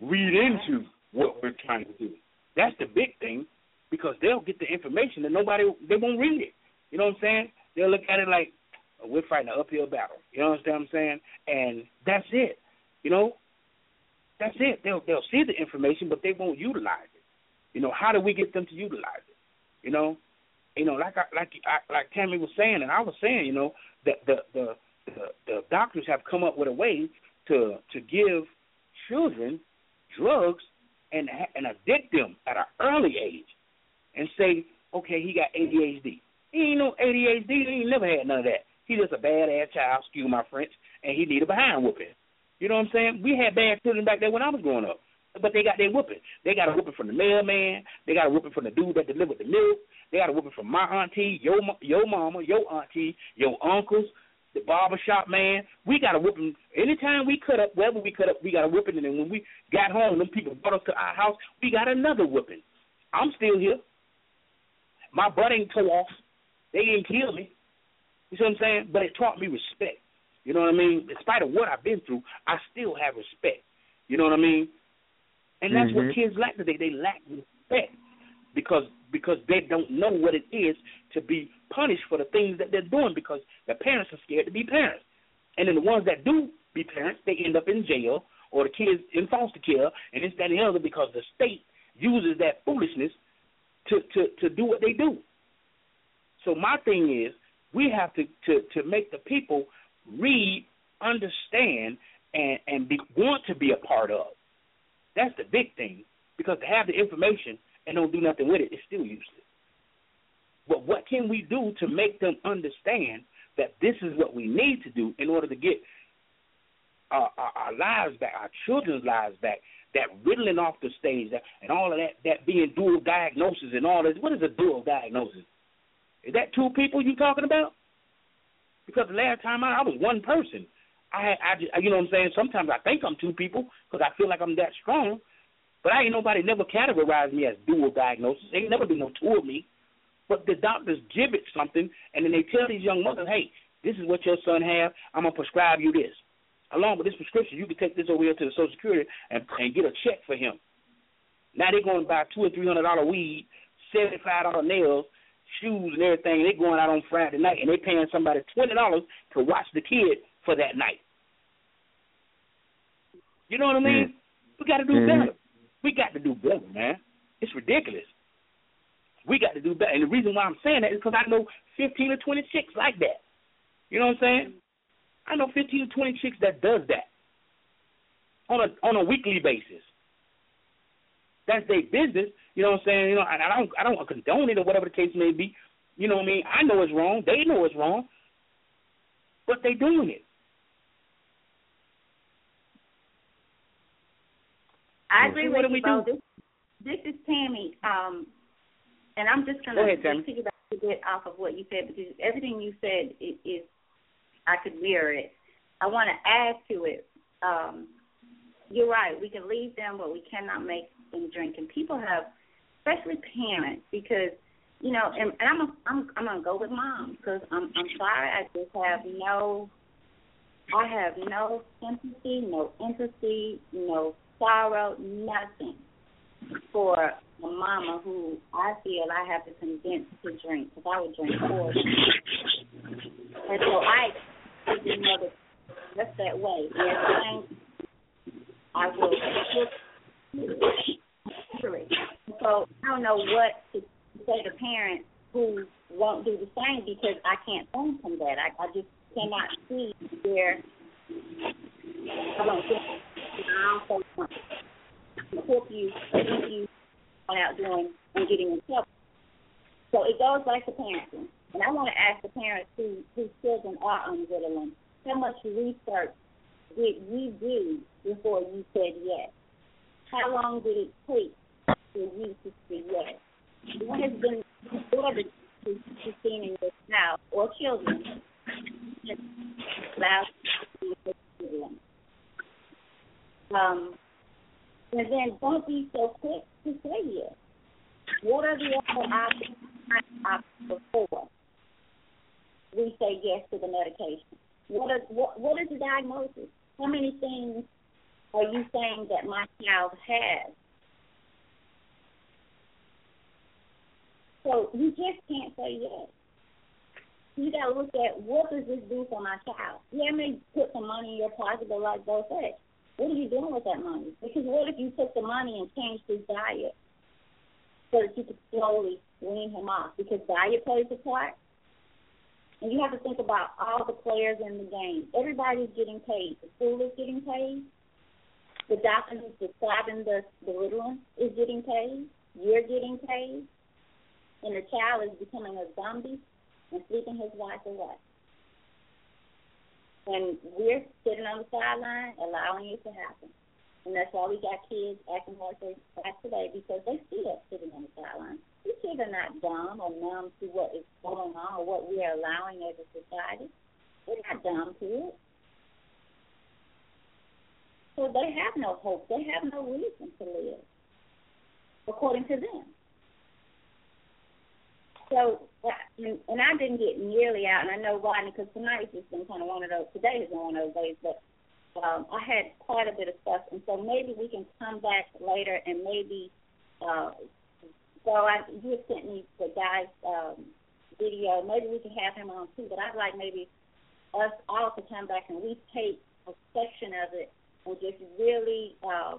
[SPEAKER 4] read into what we're trying to do? That's the big thing because they'll get the information and nobody they won't read it. You know what I'm saying? They'll look at it like we're fighting an uphill battle. You know what I'm saying? And that's it. You know, that's it. They'll they'll see the information, but they won't utilize it. You know, how do we get them to utilize it? You know, you know, like I, like I, like Tammy was saying, and I was saying, you know, that the the, the doctors have come up with a way to to give children drugs and and addict them at an early age, and say, okay, he got ADHD. He ain't no ADHD. He ain't never had none of that. He just a bad ass child, excuse my French, and he need a behind whooping. You know what I'm saying? We had bad children back there when I was growing up, but they got their whooping. They got a whooping from the mailman. They got a whooping from the dude that delivered the milk. They got a whooping from my auntie, your your mama, your auntie, your uncles, the barbershop man. We got a whooping. Anytime we cut up, wherever we cut up, we got a whooping. And then when we got home, them people brought us to our house. We got another whooping. I'm still here. My butt ain't tore off. They didn't kill me. You see what I'm saying? But it taught me respect. You know what I mean? In spite of what I've been through, I still have respect. You know what I mean? And that's mm-hmm. what kids lack today. They lack respect because because they don't know what it is to be punished for the things that they're doing because the parents are scared to be parents. And then the ones that do be parents, they end up in jail or the kids in foster care and this, that and the other because the state uses that foolishness to, to, to do what they do. So my thing is we have to, to, to make the people read, understand, and and be, want to be a part of. That's the big thing because to have the information and don't do nothing with it is still useless. But what can we do to make them understand that this is what we need to do in order to get our, our, our lives back, our children's lives back, that Ritalin off the stage that, and all of that, that being dual diagnosis and all this. What is a dual diagnosis? Is that two people you talking about? Because the last time I, I was one person. I, I, you know what I'm saying? Sometimes I think I'm two people because I feel like I'm that strong. But I ain't nobody never categorized me as dual diagnosis. ain't never been no two of me. But the doctors gibbet something, and then they tell these young mothers, hey, this is what your son have. I'm going to prescribe you this. Along with this prescription, you can take this over here to the Social Security and, and get a check for him. Now they're going to buy two or three hundred dollar weed, seventy five dollar nails, shoes and everything. They're going out on Friday night and they're paying somebody twenty dollars to watch the kid for that night. You know what I mean? Mm. We got to do mm. better. We got to do better, man. It's ridiculous. We got to do better, and the reason why I'm saying that is because I know fifteen or twenty chicks like that. You know what I'm saying? I know fifteen or twenty chicks that does that on a on a weekly basis. That's their business. You know what I'm saying? You know, I, I don't I don't condone it or whatever the case may be. You know what I mean? I know it's wrong. They know it's wrong. But they doing
[SPEAKER 2] it. I agree so what with do you, This, this is Tammy, um, and I'm just going to piggyback a bit off of what you said because everything you said is, is I could mirror it. I want to add to it. Um, you're right. We can leave them, but we cannot make and drink, and people have, especially parents, because you know, and, and I'm a, I'm I'm gonna go with mom because I'm I'm sorry, I just have no, I have no sympathy, no empathy, no sorrow, nothing for a mama who I feel I have to convince to drink because I would drink for And so I, as your mother, that's that way. Yes, I will. Truly. So I don't know what to say to parents who won't do the same because I can't phone from that. I, I just cannot see where I don't get I also want to help you help you on out doing and getting in trouble. So it goes back to parenting. And I want to ask the parents who whose children are unwilling, how much research did you do before you said yes? how long did it take for you to say yes? What has been ordered to, to seeing in your or children? Um, and then don't be so quick to say yes. What are the other options before we say yes to the medication? what, what is the diagnosis? How many things are you saying that my child has? So you just can't say yes. You gotta look at what does this do for my child? Yeah, I may put some money in your pocket, but like Bo said, what are you doing with that money? Because what if you took the money and changed his diet so that you could slowly wean him off? Because diet plays a part. And you have to think about all the players in the game. Everybody's getting paid. The school is getting paid the doctor who's prescribing the, the Ritalin is getting paid, you're getting paid, and the child is becoming a zombie and sleeping his wife away. And we're sitting on the sideline allowing it to happen. And that's why we got kids acting like they act today because they see us sitting on the sideline. These kids are not dumb or numb to what is going on or what we are allowing as a society. They're not dumb to it. So they have no hope. They have no reason to live, according to them. So, and I didn't get nearly out, and I know Rodney, because tonight's just been kind of one of those, today is one of those days, but um, I had quite a bit of stuff, and so maybe we can come back later and maybe. Uh, so I, you had sent me the guy's um, video. Maybe we can have him on too. But I'd like maybe us all to come back and we take a section of it Will just really um,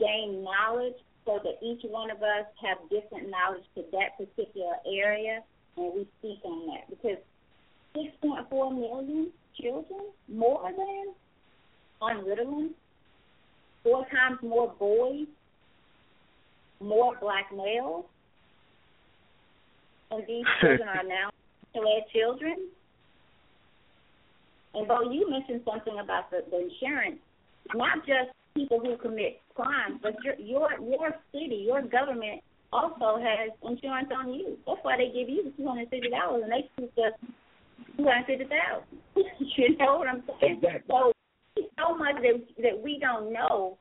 [SPEAKER 2] gain knowledge so that each one of us have different knowledge to that particular area and we speak on that because 6.4 million children, more than on Ritalin, four times more boys, more black males, and these children are now led children. And Bo, you mentioned something about the, the insurance, not just people who commit crimes, but your your your city, your government also has insurance on you. That's why they give you the two hundred fifty dollars, and they keep just two hundred fifty thousand. you know what I'm saying? Exactly. So so much that that we don't know.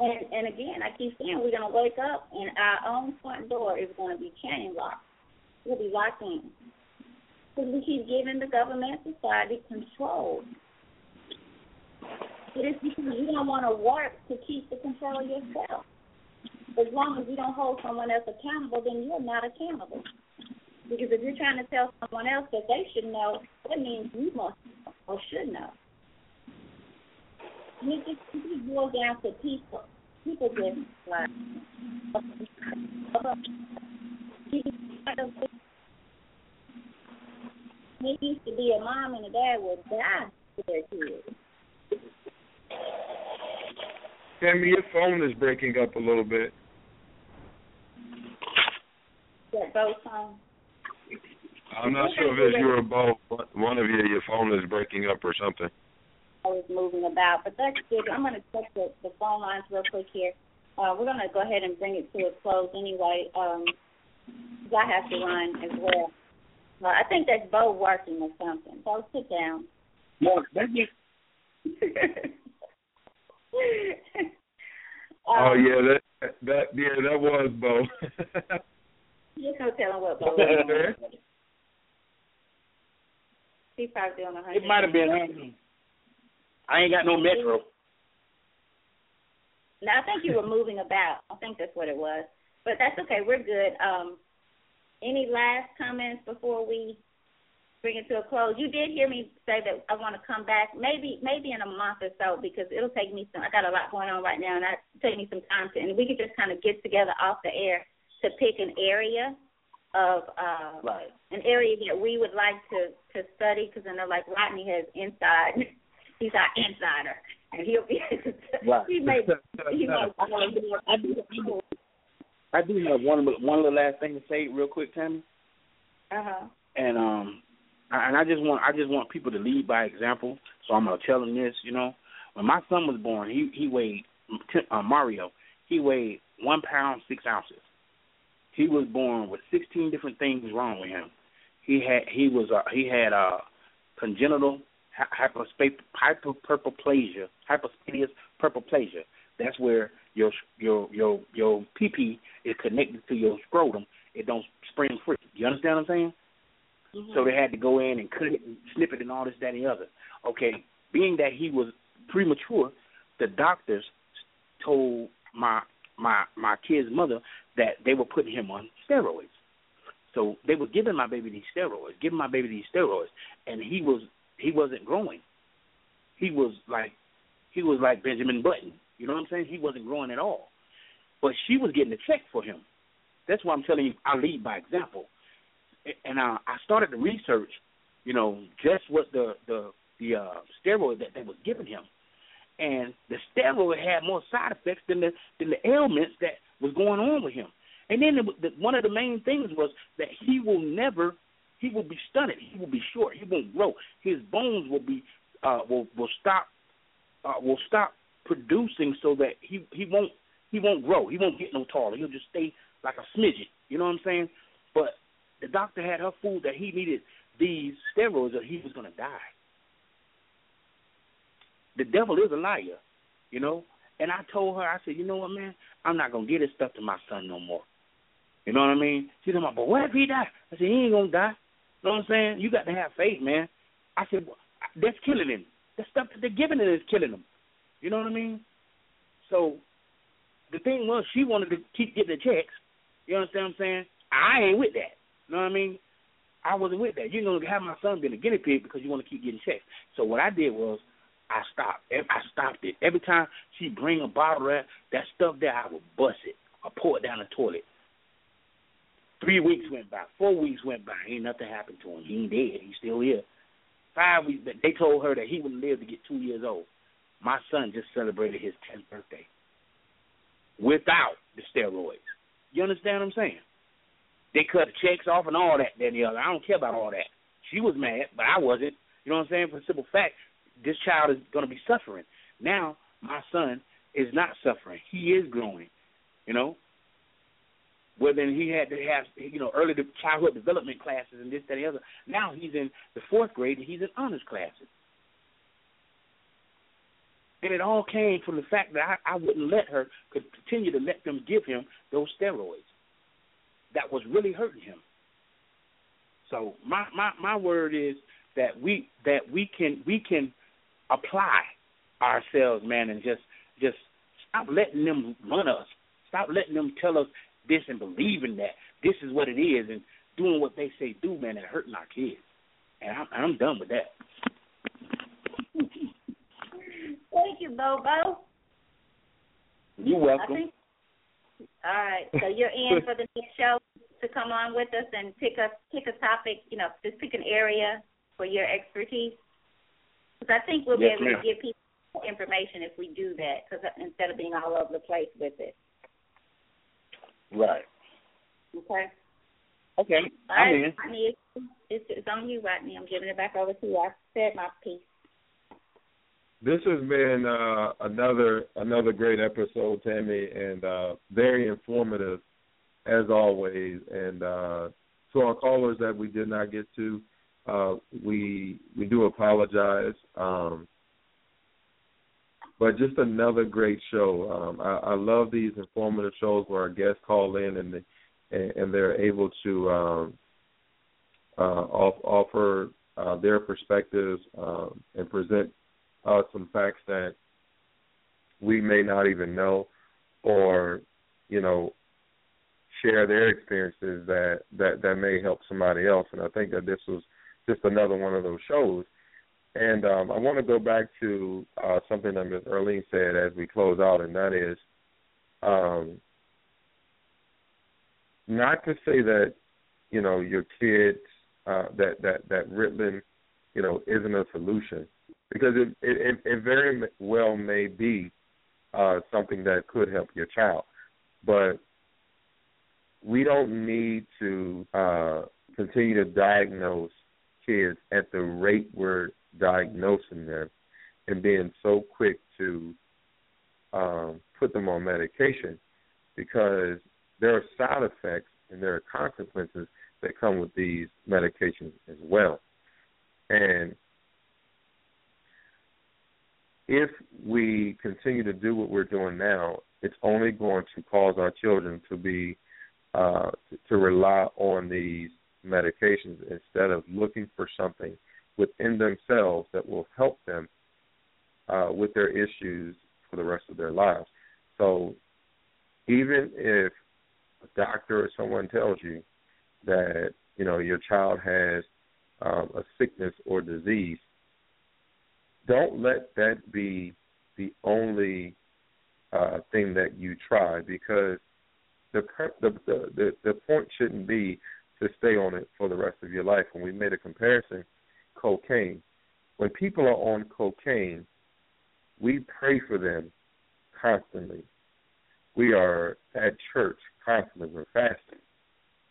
[SPEAKER 2] And and again, I keep saying we're gonna wake up, and our own front door is gonna be chain locked. We'll be locked in because he's giving the government society control. It is because you don't want to work to keep the control yourself. As long as you don't hold someone else accountable, then you're not accountable. Because if you're trying to tell someone else that they should know, that means you must or should know. And it just, it just boils down to people. People just like, it used to be a mom and a dad would die for their kids.
[SPEAKER 6] Tammy, your phone is breaking up a little bit.
[SPEAKER 2] Bo
[SPEAKER 6] I'm not sure if it's
[SPEAKER 2] you or
[SPEAKER 6] Bo, but one of you, your phone is breaking up or something.
[SPEAKER 2] I was moving about, but that's good. I'm going to check the, the phone lines real quick here. Uh, we're going to go ahead and bring it to a close anyway, because um, I have to run as well. I think that's Bo working or something. So sit down.
[SPEAKER 4] No, that's oh,
[SPEAKER 6] um, oh yeah, that that yeah, that was Bo.
[SPEAKER 2] Just no telling what Bo was. He probably on a hundred. It
[SPEAKER 4] might have been hundred. I ain't got no metro. Now
[SPEAKER 2] I think you were moving about. I think that's what it was. But that's okay. We're good. Um, any last comments before we bring it to a close? You did hear me say that I want to come back, maybe maybe in a month or so, because it'll take me some. I got a lot going on right now, and it take me some time to. And we could just kind of get together off the air to pick an area of uh, right. an area that we would like to to study, because I know like Rodney has inside. He's our insider, and he'll be. right. he may. He
[SPEAKER 4] might. I do have one one little last thing to say real quick, Tammy. Uh
[SPEAKER 2] huh.
[SPEAKER 4] And um, and I just want I just want people to lead by example. So I'm gonna tell them this. You know, when my son was born, he he weighed uh, Mario. He weighed one pound six ounces. He was born with 16 different things wrong with him. He had he was uh, he had uh, congenital hyperspace hyperplasia, hyperspadias hyperplasia. That's where your your your your PP is connected to your scrotum. It don't spring free. You understand what I'm saying? Mm-hmm. So they had to go in and cut it and snip it and all this, that, and the other. Okay, being that he was premature, the doctors told my my my kid's mother that they were putting him on steroids. So they were giving my baby these steroids, giving my baby these steroids, and he was he wasn't growing. He was like he was like Benjamin Button. You know what I'm saying? He wasn't growing at all. But she was getting a check for him. That's why I'm telling you, I lead by example. And I, I started to research, you know, just what the the the uh, steroid that they was giving him, and the steroid had more side effects than the than the ailments that was going on with him. And then it, the, one of the main things was that he will never, he will be stunted, he will be short, he won't grow, his bones will be uh, will will stop uh, will stop producing so that he he won't he won't grow. He won't get no taller. He'll just stay like a smidget. You know what I'm saying? But the doctor had her fooled that he needed these steroids or he was gonna die. The devil is a liar, you know. And I told her, I said, you know what, man, I'm not gonna give this stuff to my son no more. You know what I mean? She said, but what if he die? I said, he ain't gonna die. You know what I'm saying? You got to have faith, man. I said, well, that's killing him. The stuff that they're giving him is killing him. You know what I mean? So the thing was, she wanted to keep getting the checks. You understand what I'm saying? I ain't with that. You know what I mean? I wasn't with that. You're gonna have my son be a guinea pig because you want to keep getting checks. So what I did was I stopped. I stopped it. Every time she bring a bottle of that stuff there, I would bust it. I pour it down the toilet. Three weeks went by. Four weeks went by. Ain't nothing happened to him. He ain't dead. He's still here. Five weeks. They told her that he wouldn't live to get two years old. My son just celebrated his 10th birthday without the steroids. You understand what I'm saying? They cut checks off and all that, then the other. I don't care about all that. She was mad, but I wasn't. You know what I'm saying? For simple fact, this child is going to be suffering. Now, my son is not suffering. He is growing, you know? Whether he had to have, you know, early childhood development classes and this, that, and the other. Now he's in the fourth grade and he's in honors classes. And it all came from the fact that I, I wouldn't let her continue to let them give him those steroids. That was really hurting him. So my, my, my word is that we that we can we can apply ourselves, man, and just just stop letting them run us. Stop letting them tell us this and believing that this is what it is and doing what they say do, man, and hurting our kids. And I'm, I'm done with that.
[SPEAKER 2] Thank you, Bobo.
[SPEAKER 4] You're welcome.
[SPEAKER 2] all right, so you're in for the next show to come on with us and pick a pick a topic. You know, just pick an area for your expertise. Because I think we'll yes, be able ma'am. to give people information if we do that. Because instead of being all over the place with it.
[SPEAKER 4] Right. Okay.
[SPEAKER 2] Okay. All I'm right, in. Rodney, it's, it's on
[SPEAKER 4] you, Rodney.
[SPEAKER 2] I'm
[SPEAKER 4] giving
[SPEAKER 2] it back over to you. I said my piece
[SPEAKER 6] this has been uh, another another great episode, Tammy, and uh, very informative as always. And uh, to our callers that we did not get to, uh, we we do apologize. Um, but just another great show. Um, I, I, love these informative shows where our guests call in and they, and, they're able to um, uh, off, offer uh, their perspectives um, and present uh, some facts that we may not even know or, you know, share their experiences that, that, that may help somebody else. And I think that this was just another one of those shows. And um, I want to go back to uh, something that Ms. Earlene said as we close out, and that is um, not to say that you know your kids uh, that that that Ritalin you know isn't a solution, because it it, it very well may be uh, something that could help your child, but we don't need to uh, continue to diagnose kids at the rate we're diagnosing them and being so quick to um, put them on medication because there are side effects and there are consequences that come with these medications as well. And if we continue to do what we're doing now, it's only going to cause our children to be uh, to rely on these medications instead of looking for something within themselves that will help them uh, with their issues for the rest of their lives. So, even if a doctor or someone tells you that you know your child has um, a sickness or disease, don't let that be the only uh, thing that you try because the, per- the the the point shouldn't be to stay on it for the rest of your life. When we made a comparison, cocaine. When people are on cocaine, we pray for them constantly. We are at church constantly. We're fasting.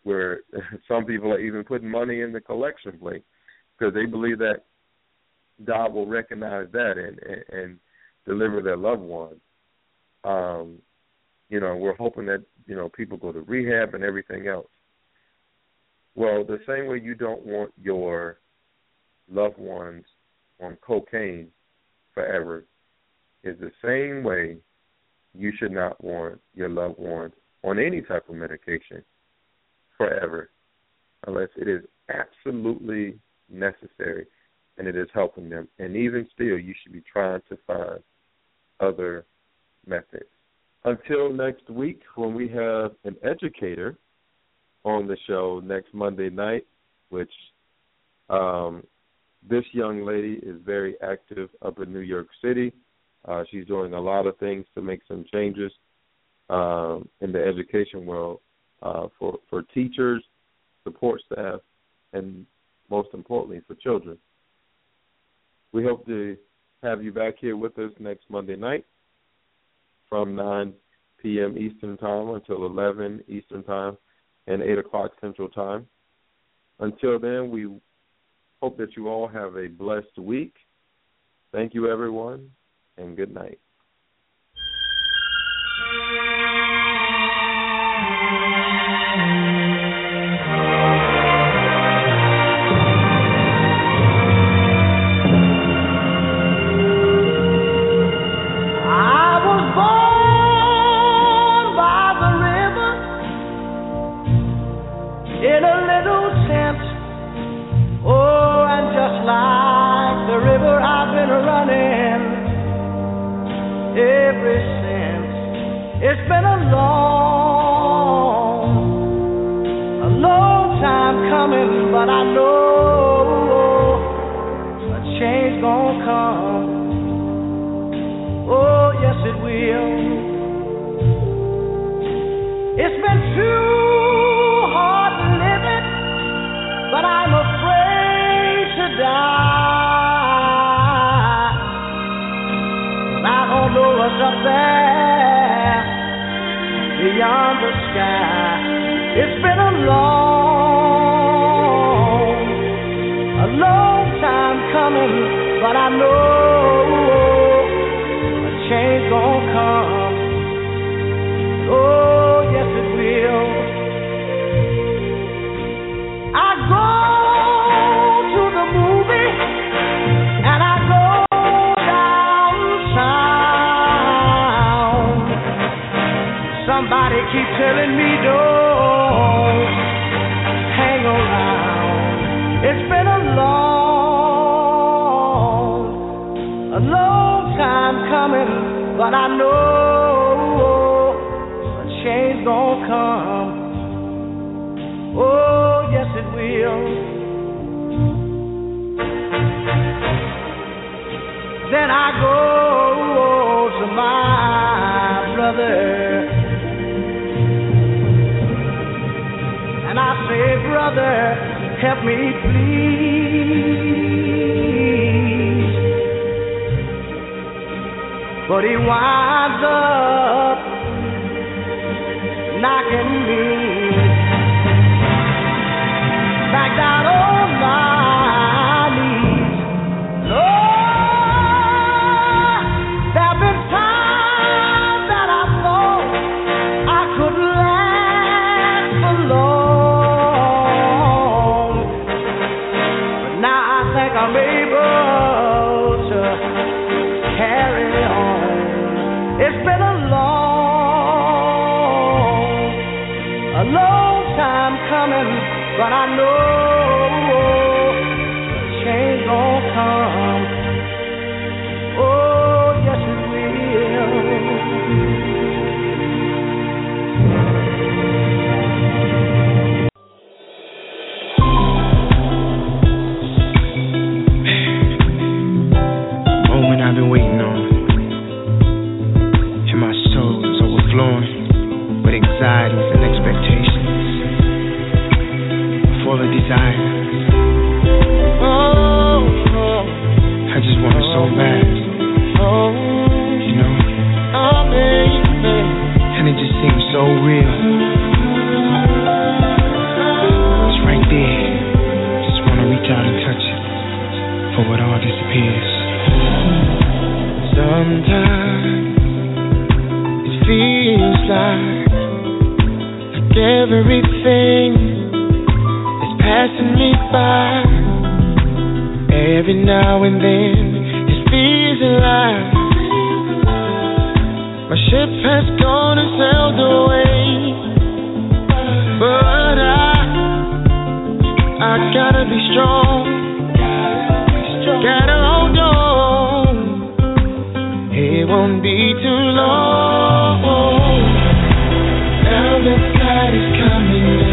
[SPEAKER 6] Where some people are even putting money in the collection plate because they believe that God will recognize that and and, and deliver their loved ones. Um, you know, we're hoping that you know people go to rehab and everything else. Well, the same way you don't want your loved ones on cocaine forever is the same way you should not want your loved ones on any type of medication forever unless it is absolutely necessary and it is helping them. And even still, you should be trying to find other methods. Until next week, when we have an educator on the show next Monday night, which um, this young lady is very active up in New York City. Uh, she's doing a lot of things to make some changes um, in the education world uh, for for teachers, support staff, and most importantly for children. We hope to have you back here with us next Monday night from 9 p.m. Eastern Time until 11 Eastern Time and 8 o'clock Central Time. Until then, we hope that you all have a blessed week. Thank you, everyone, and good night. a long time coming, but I know change gon' come. Oh, yes it will. Moment I've been waiting. dying. Oh, oh. I just want it so bad. Oh, you know. Oh, And it just seems so real. It's right there. Just wanna reach out and touch it before it all disappears. Sometimes it feels like, like everything passing me by. Every now and then, it feels alive. My ship has gone and sailed away, but I, I gotta be strong. Gotta hold on. It won't be too long. Now the tide is coming. in.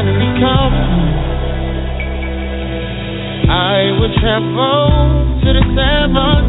[SPEAKER 6] finally come. I will travel to the seven.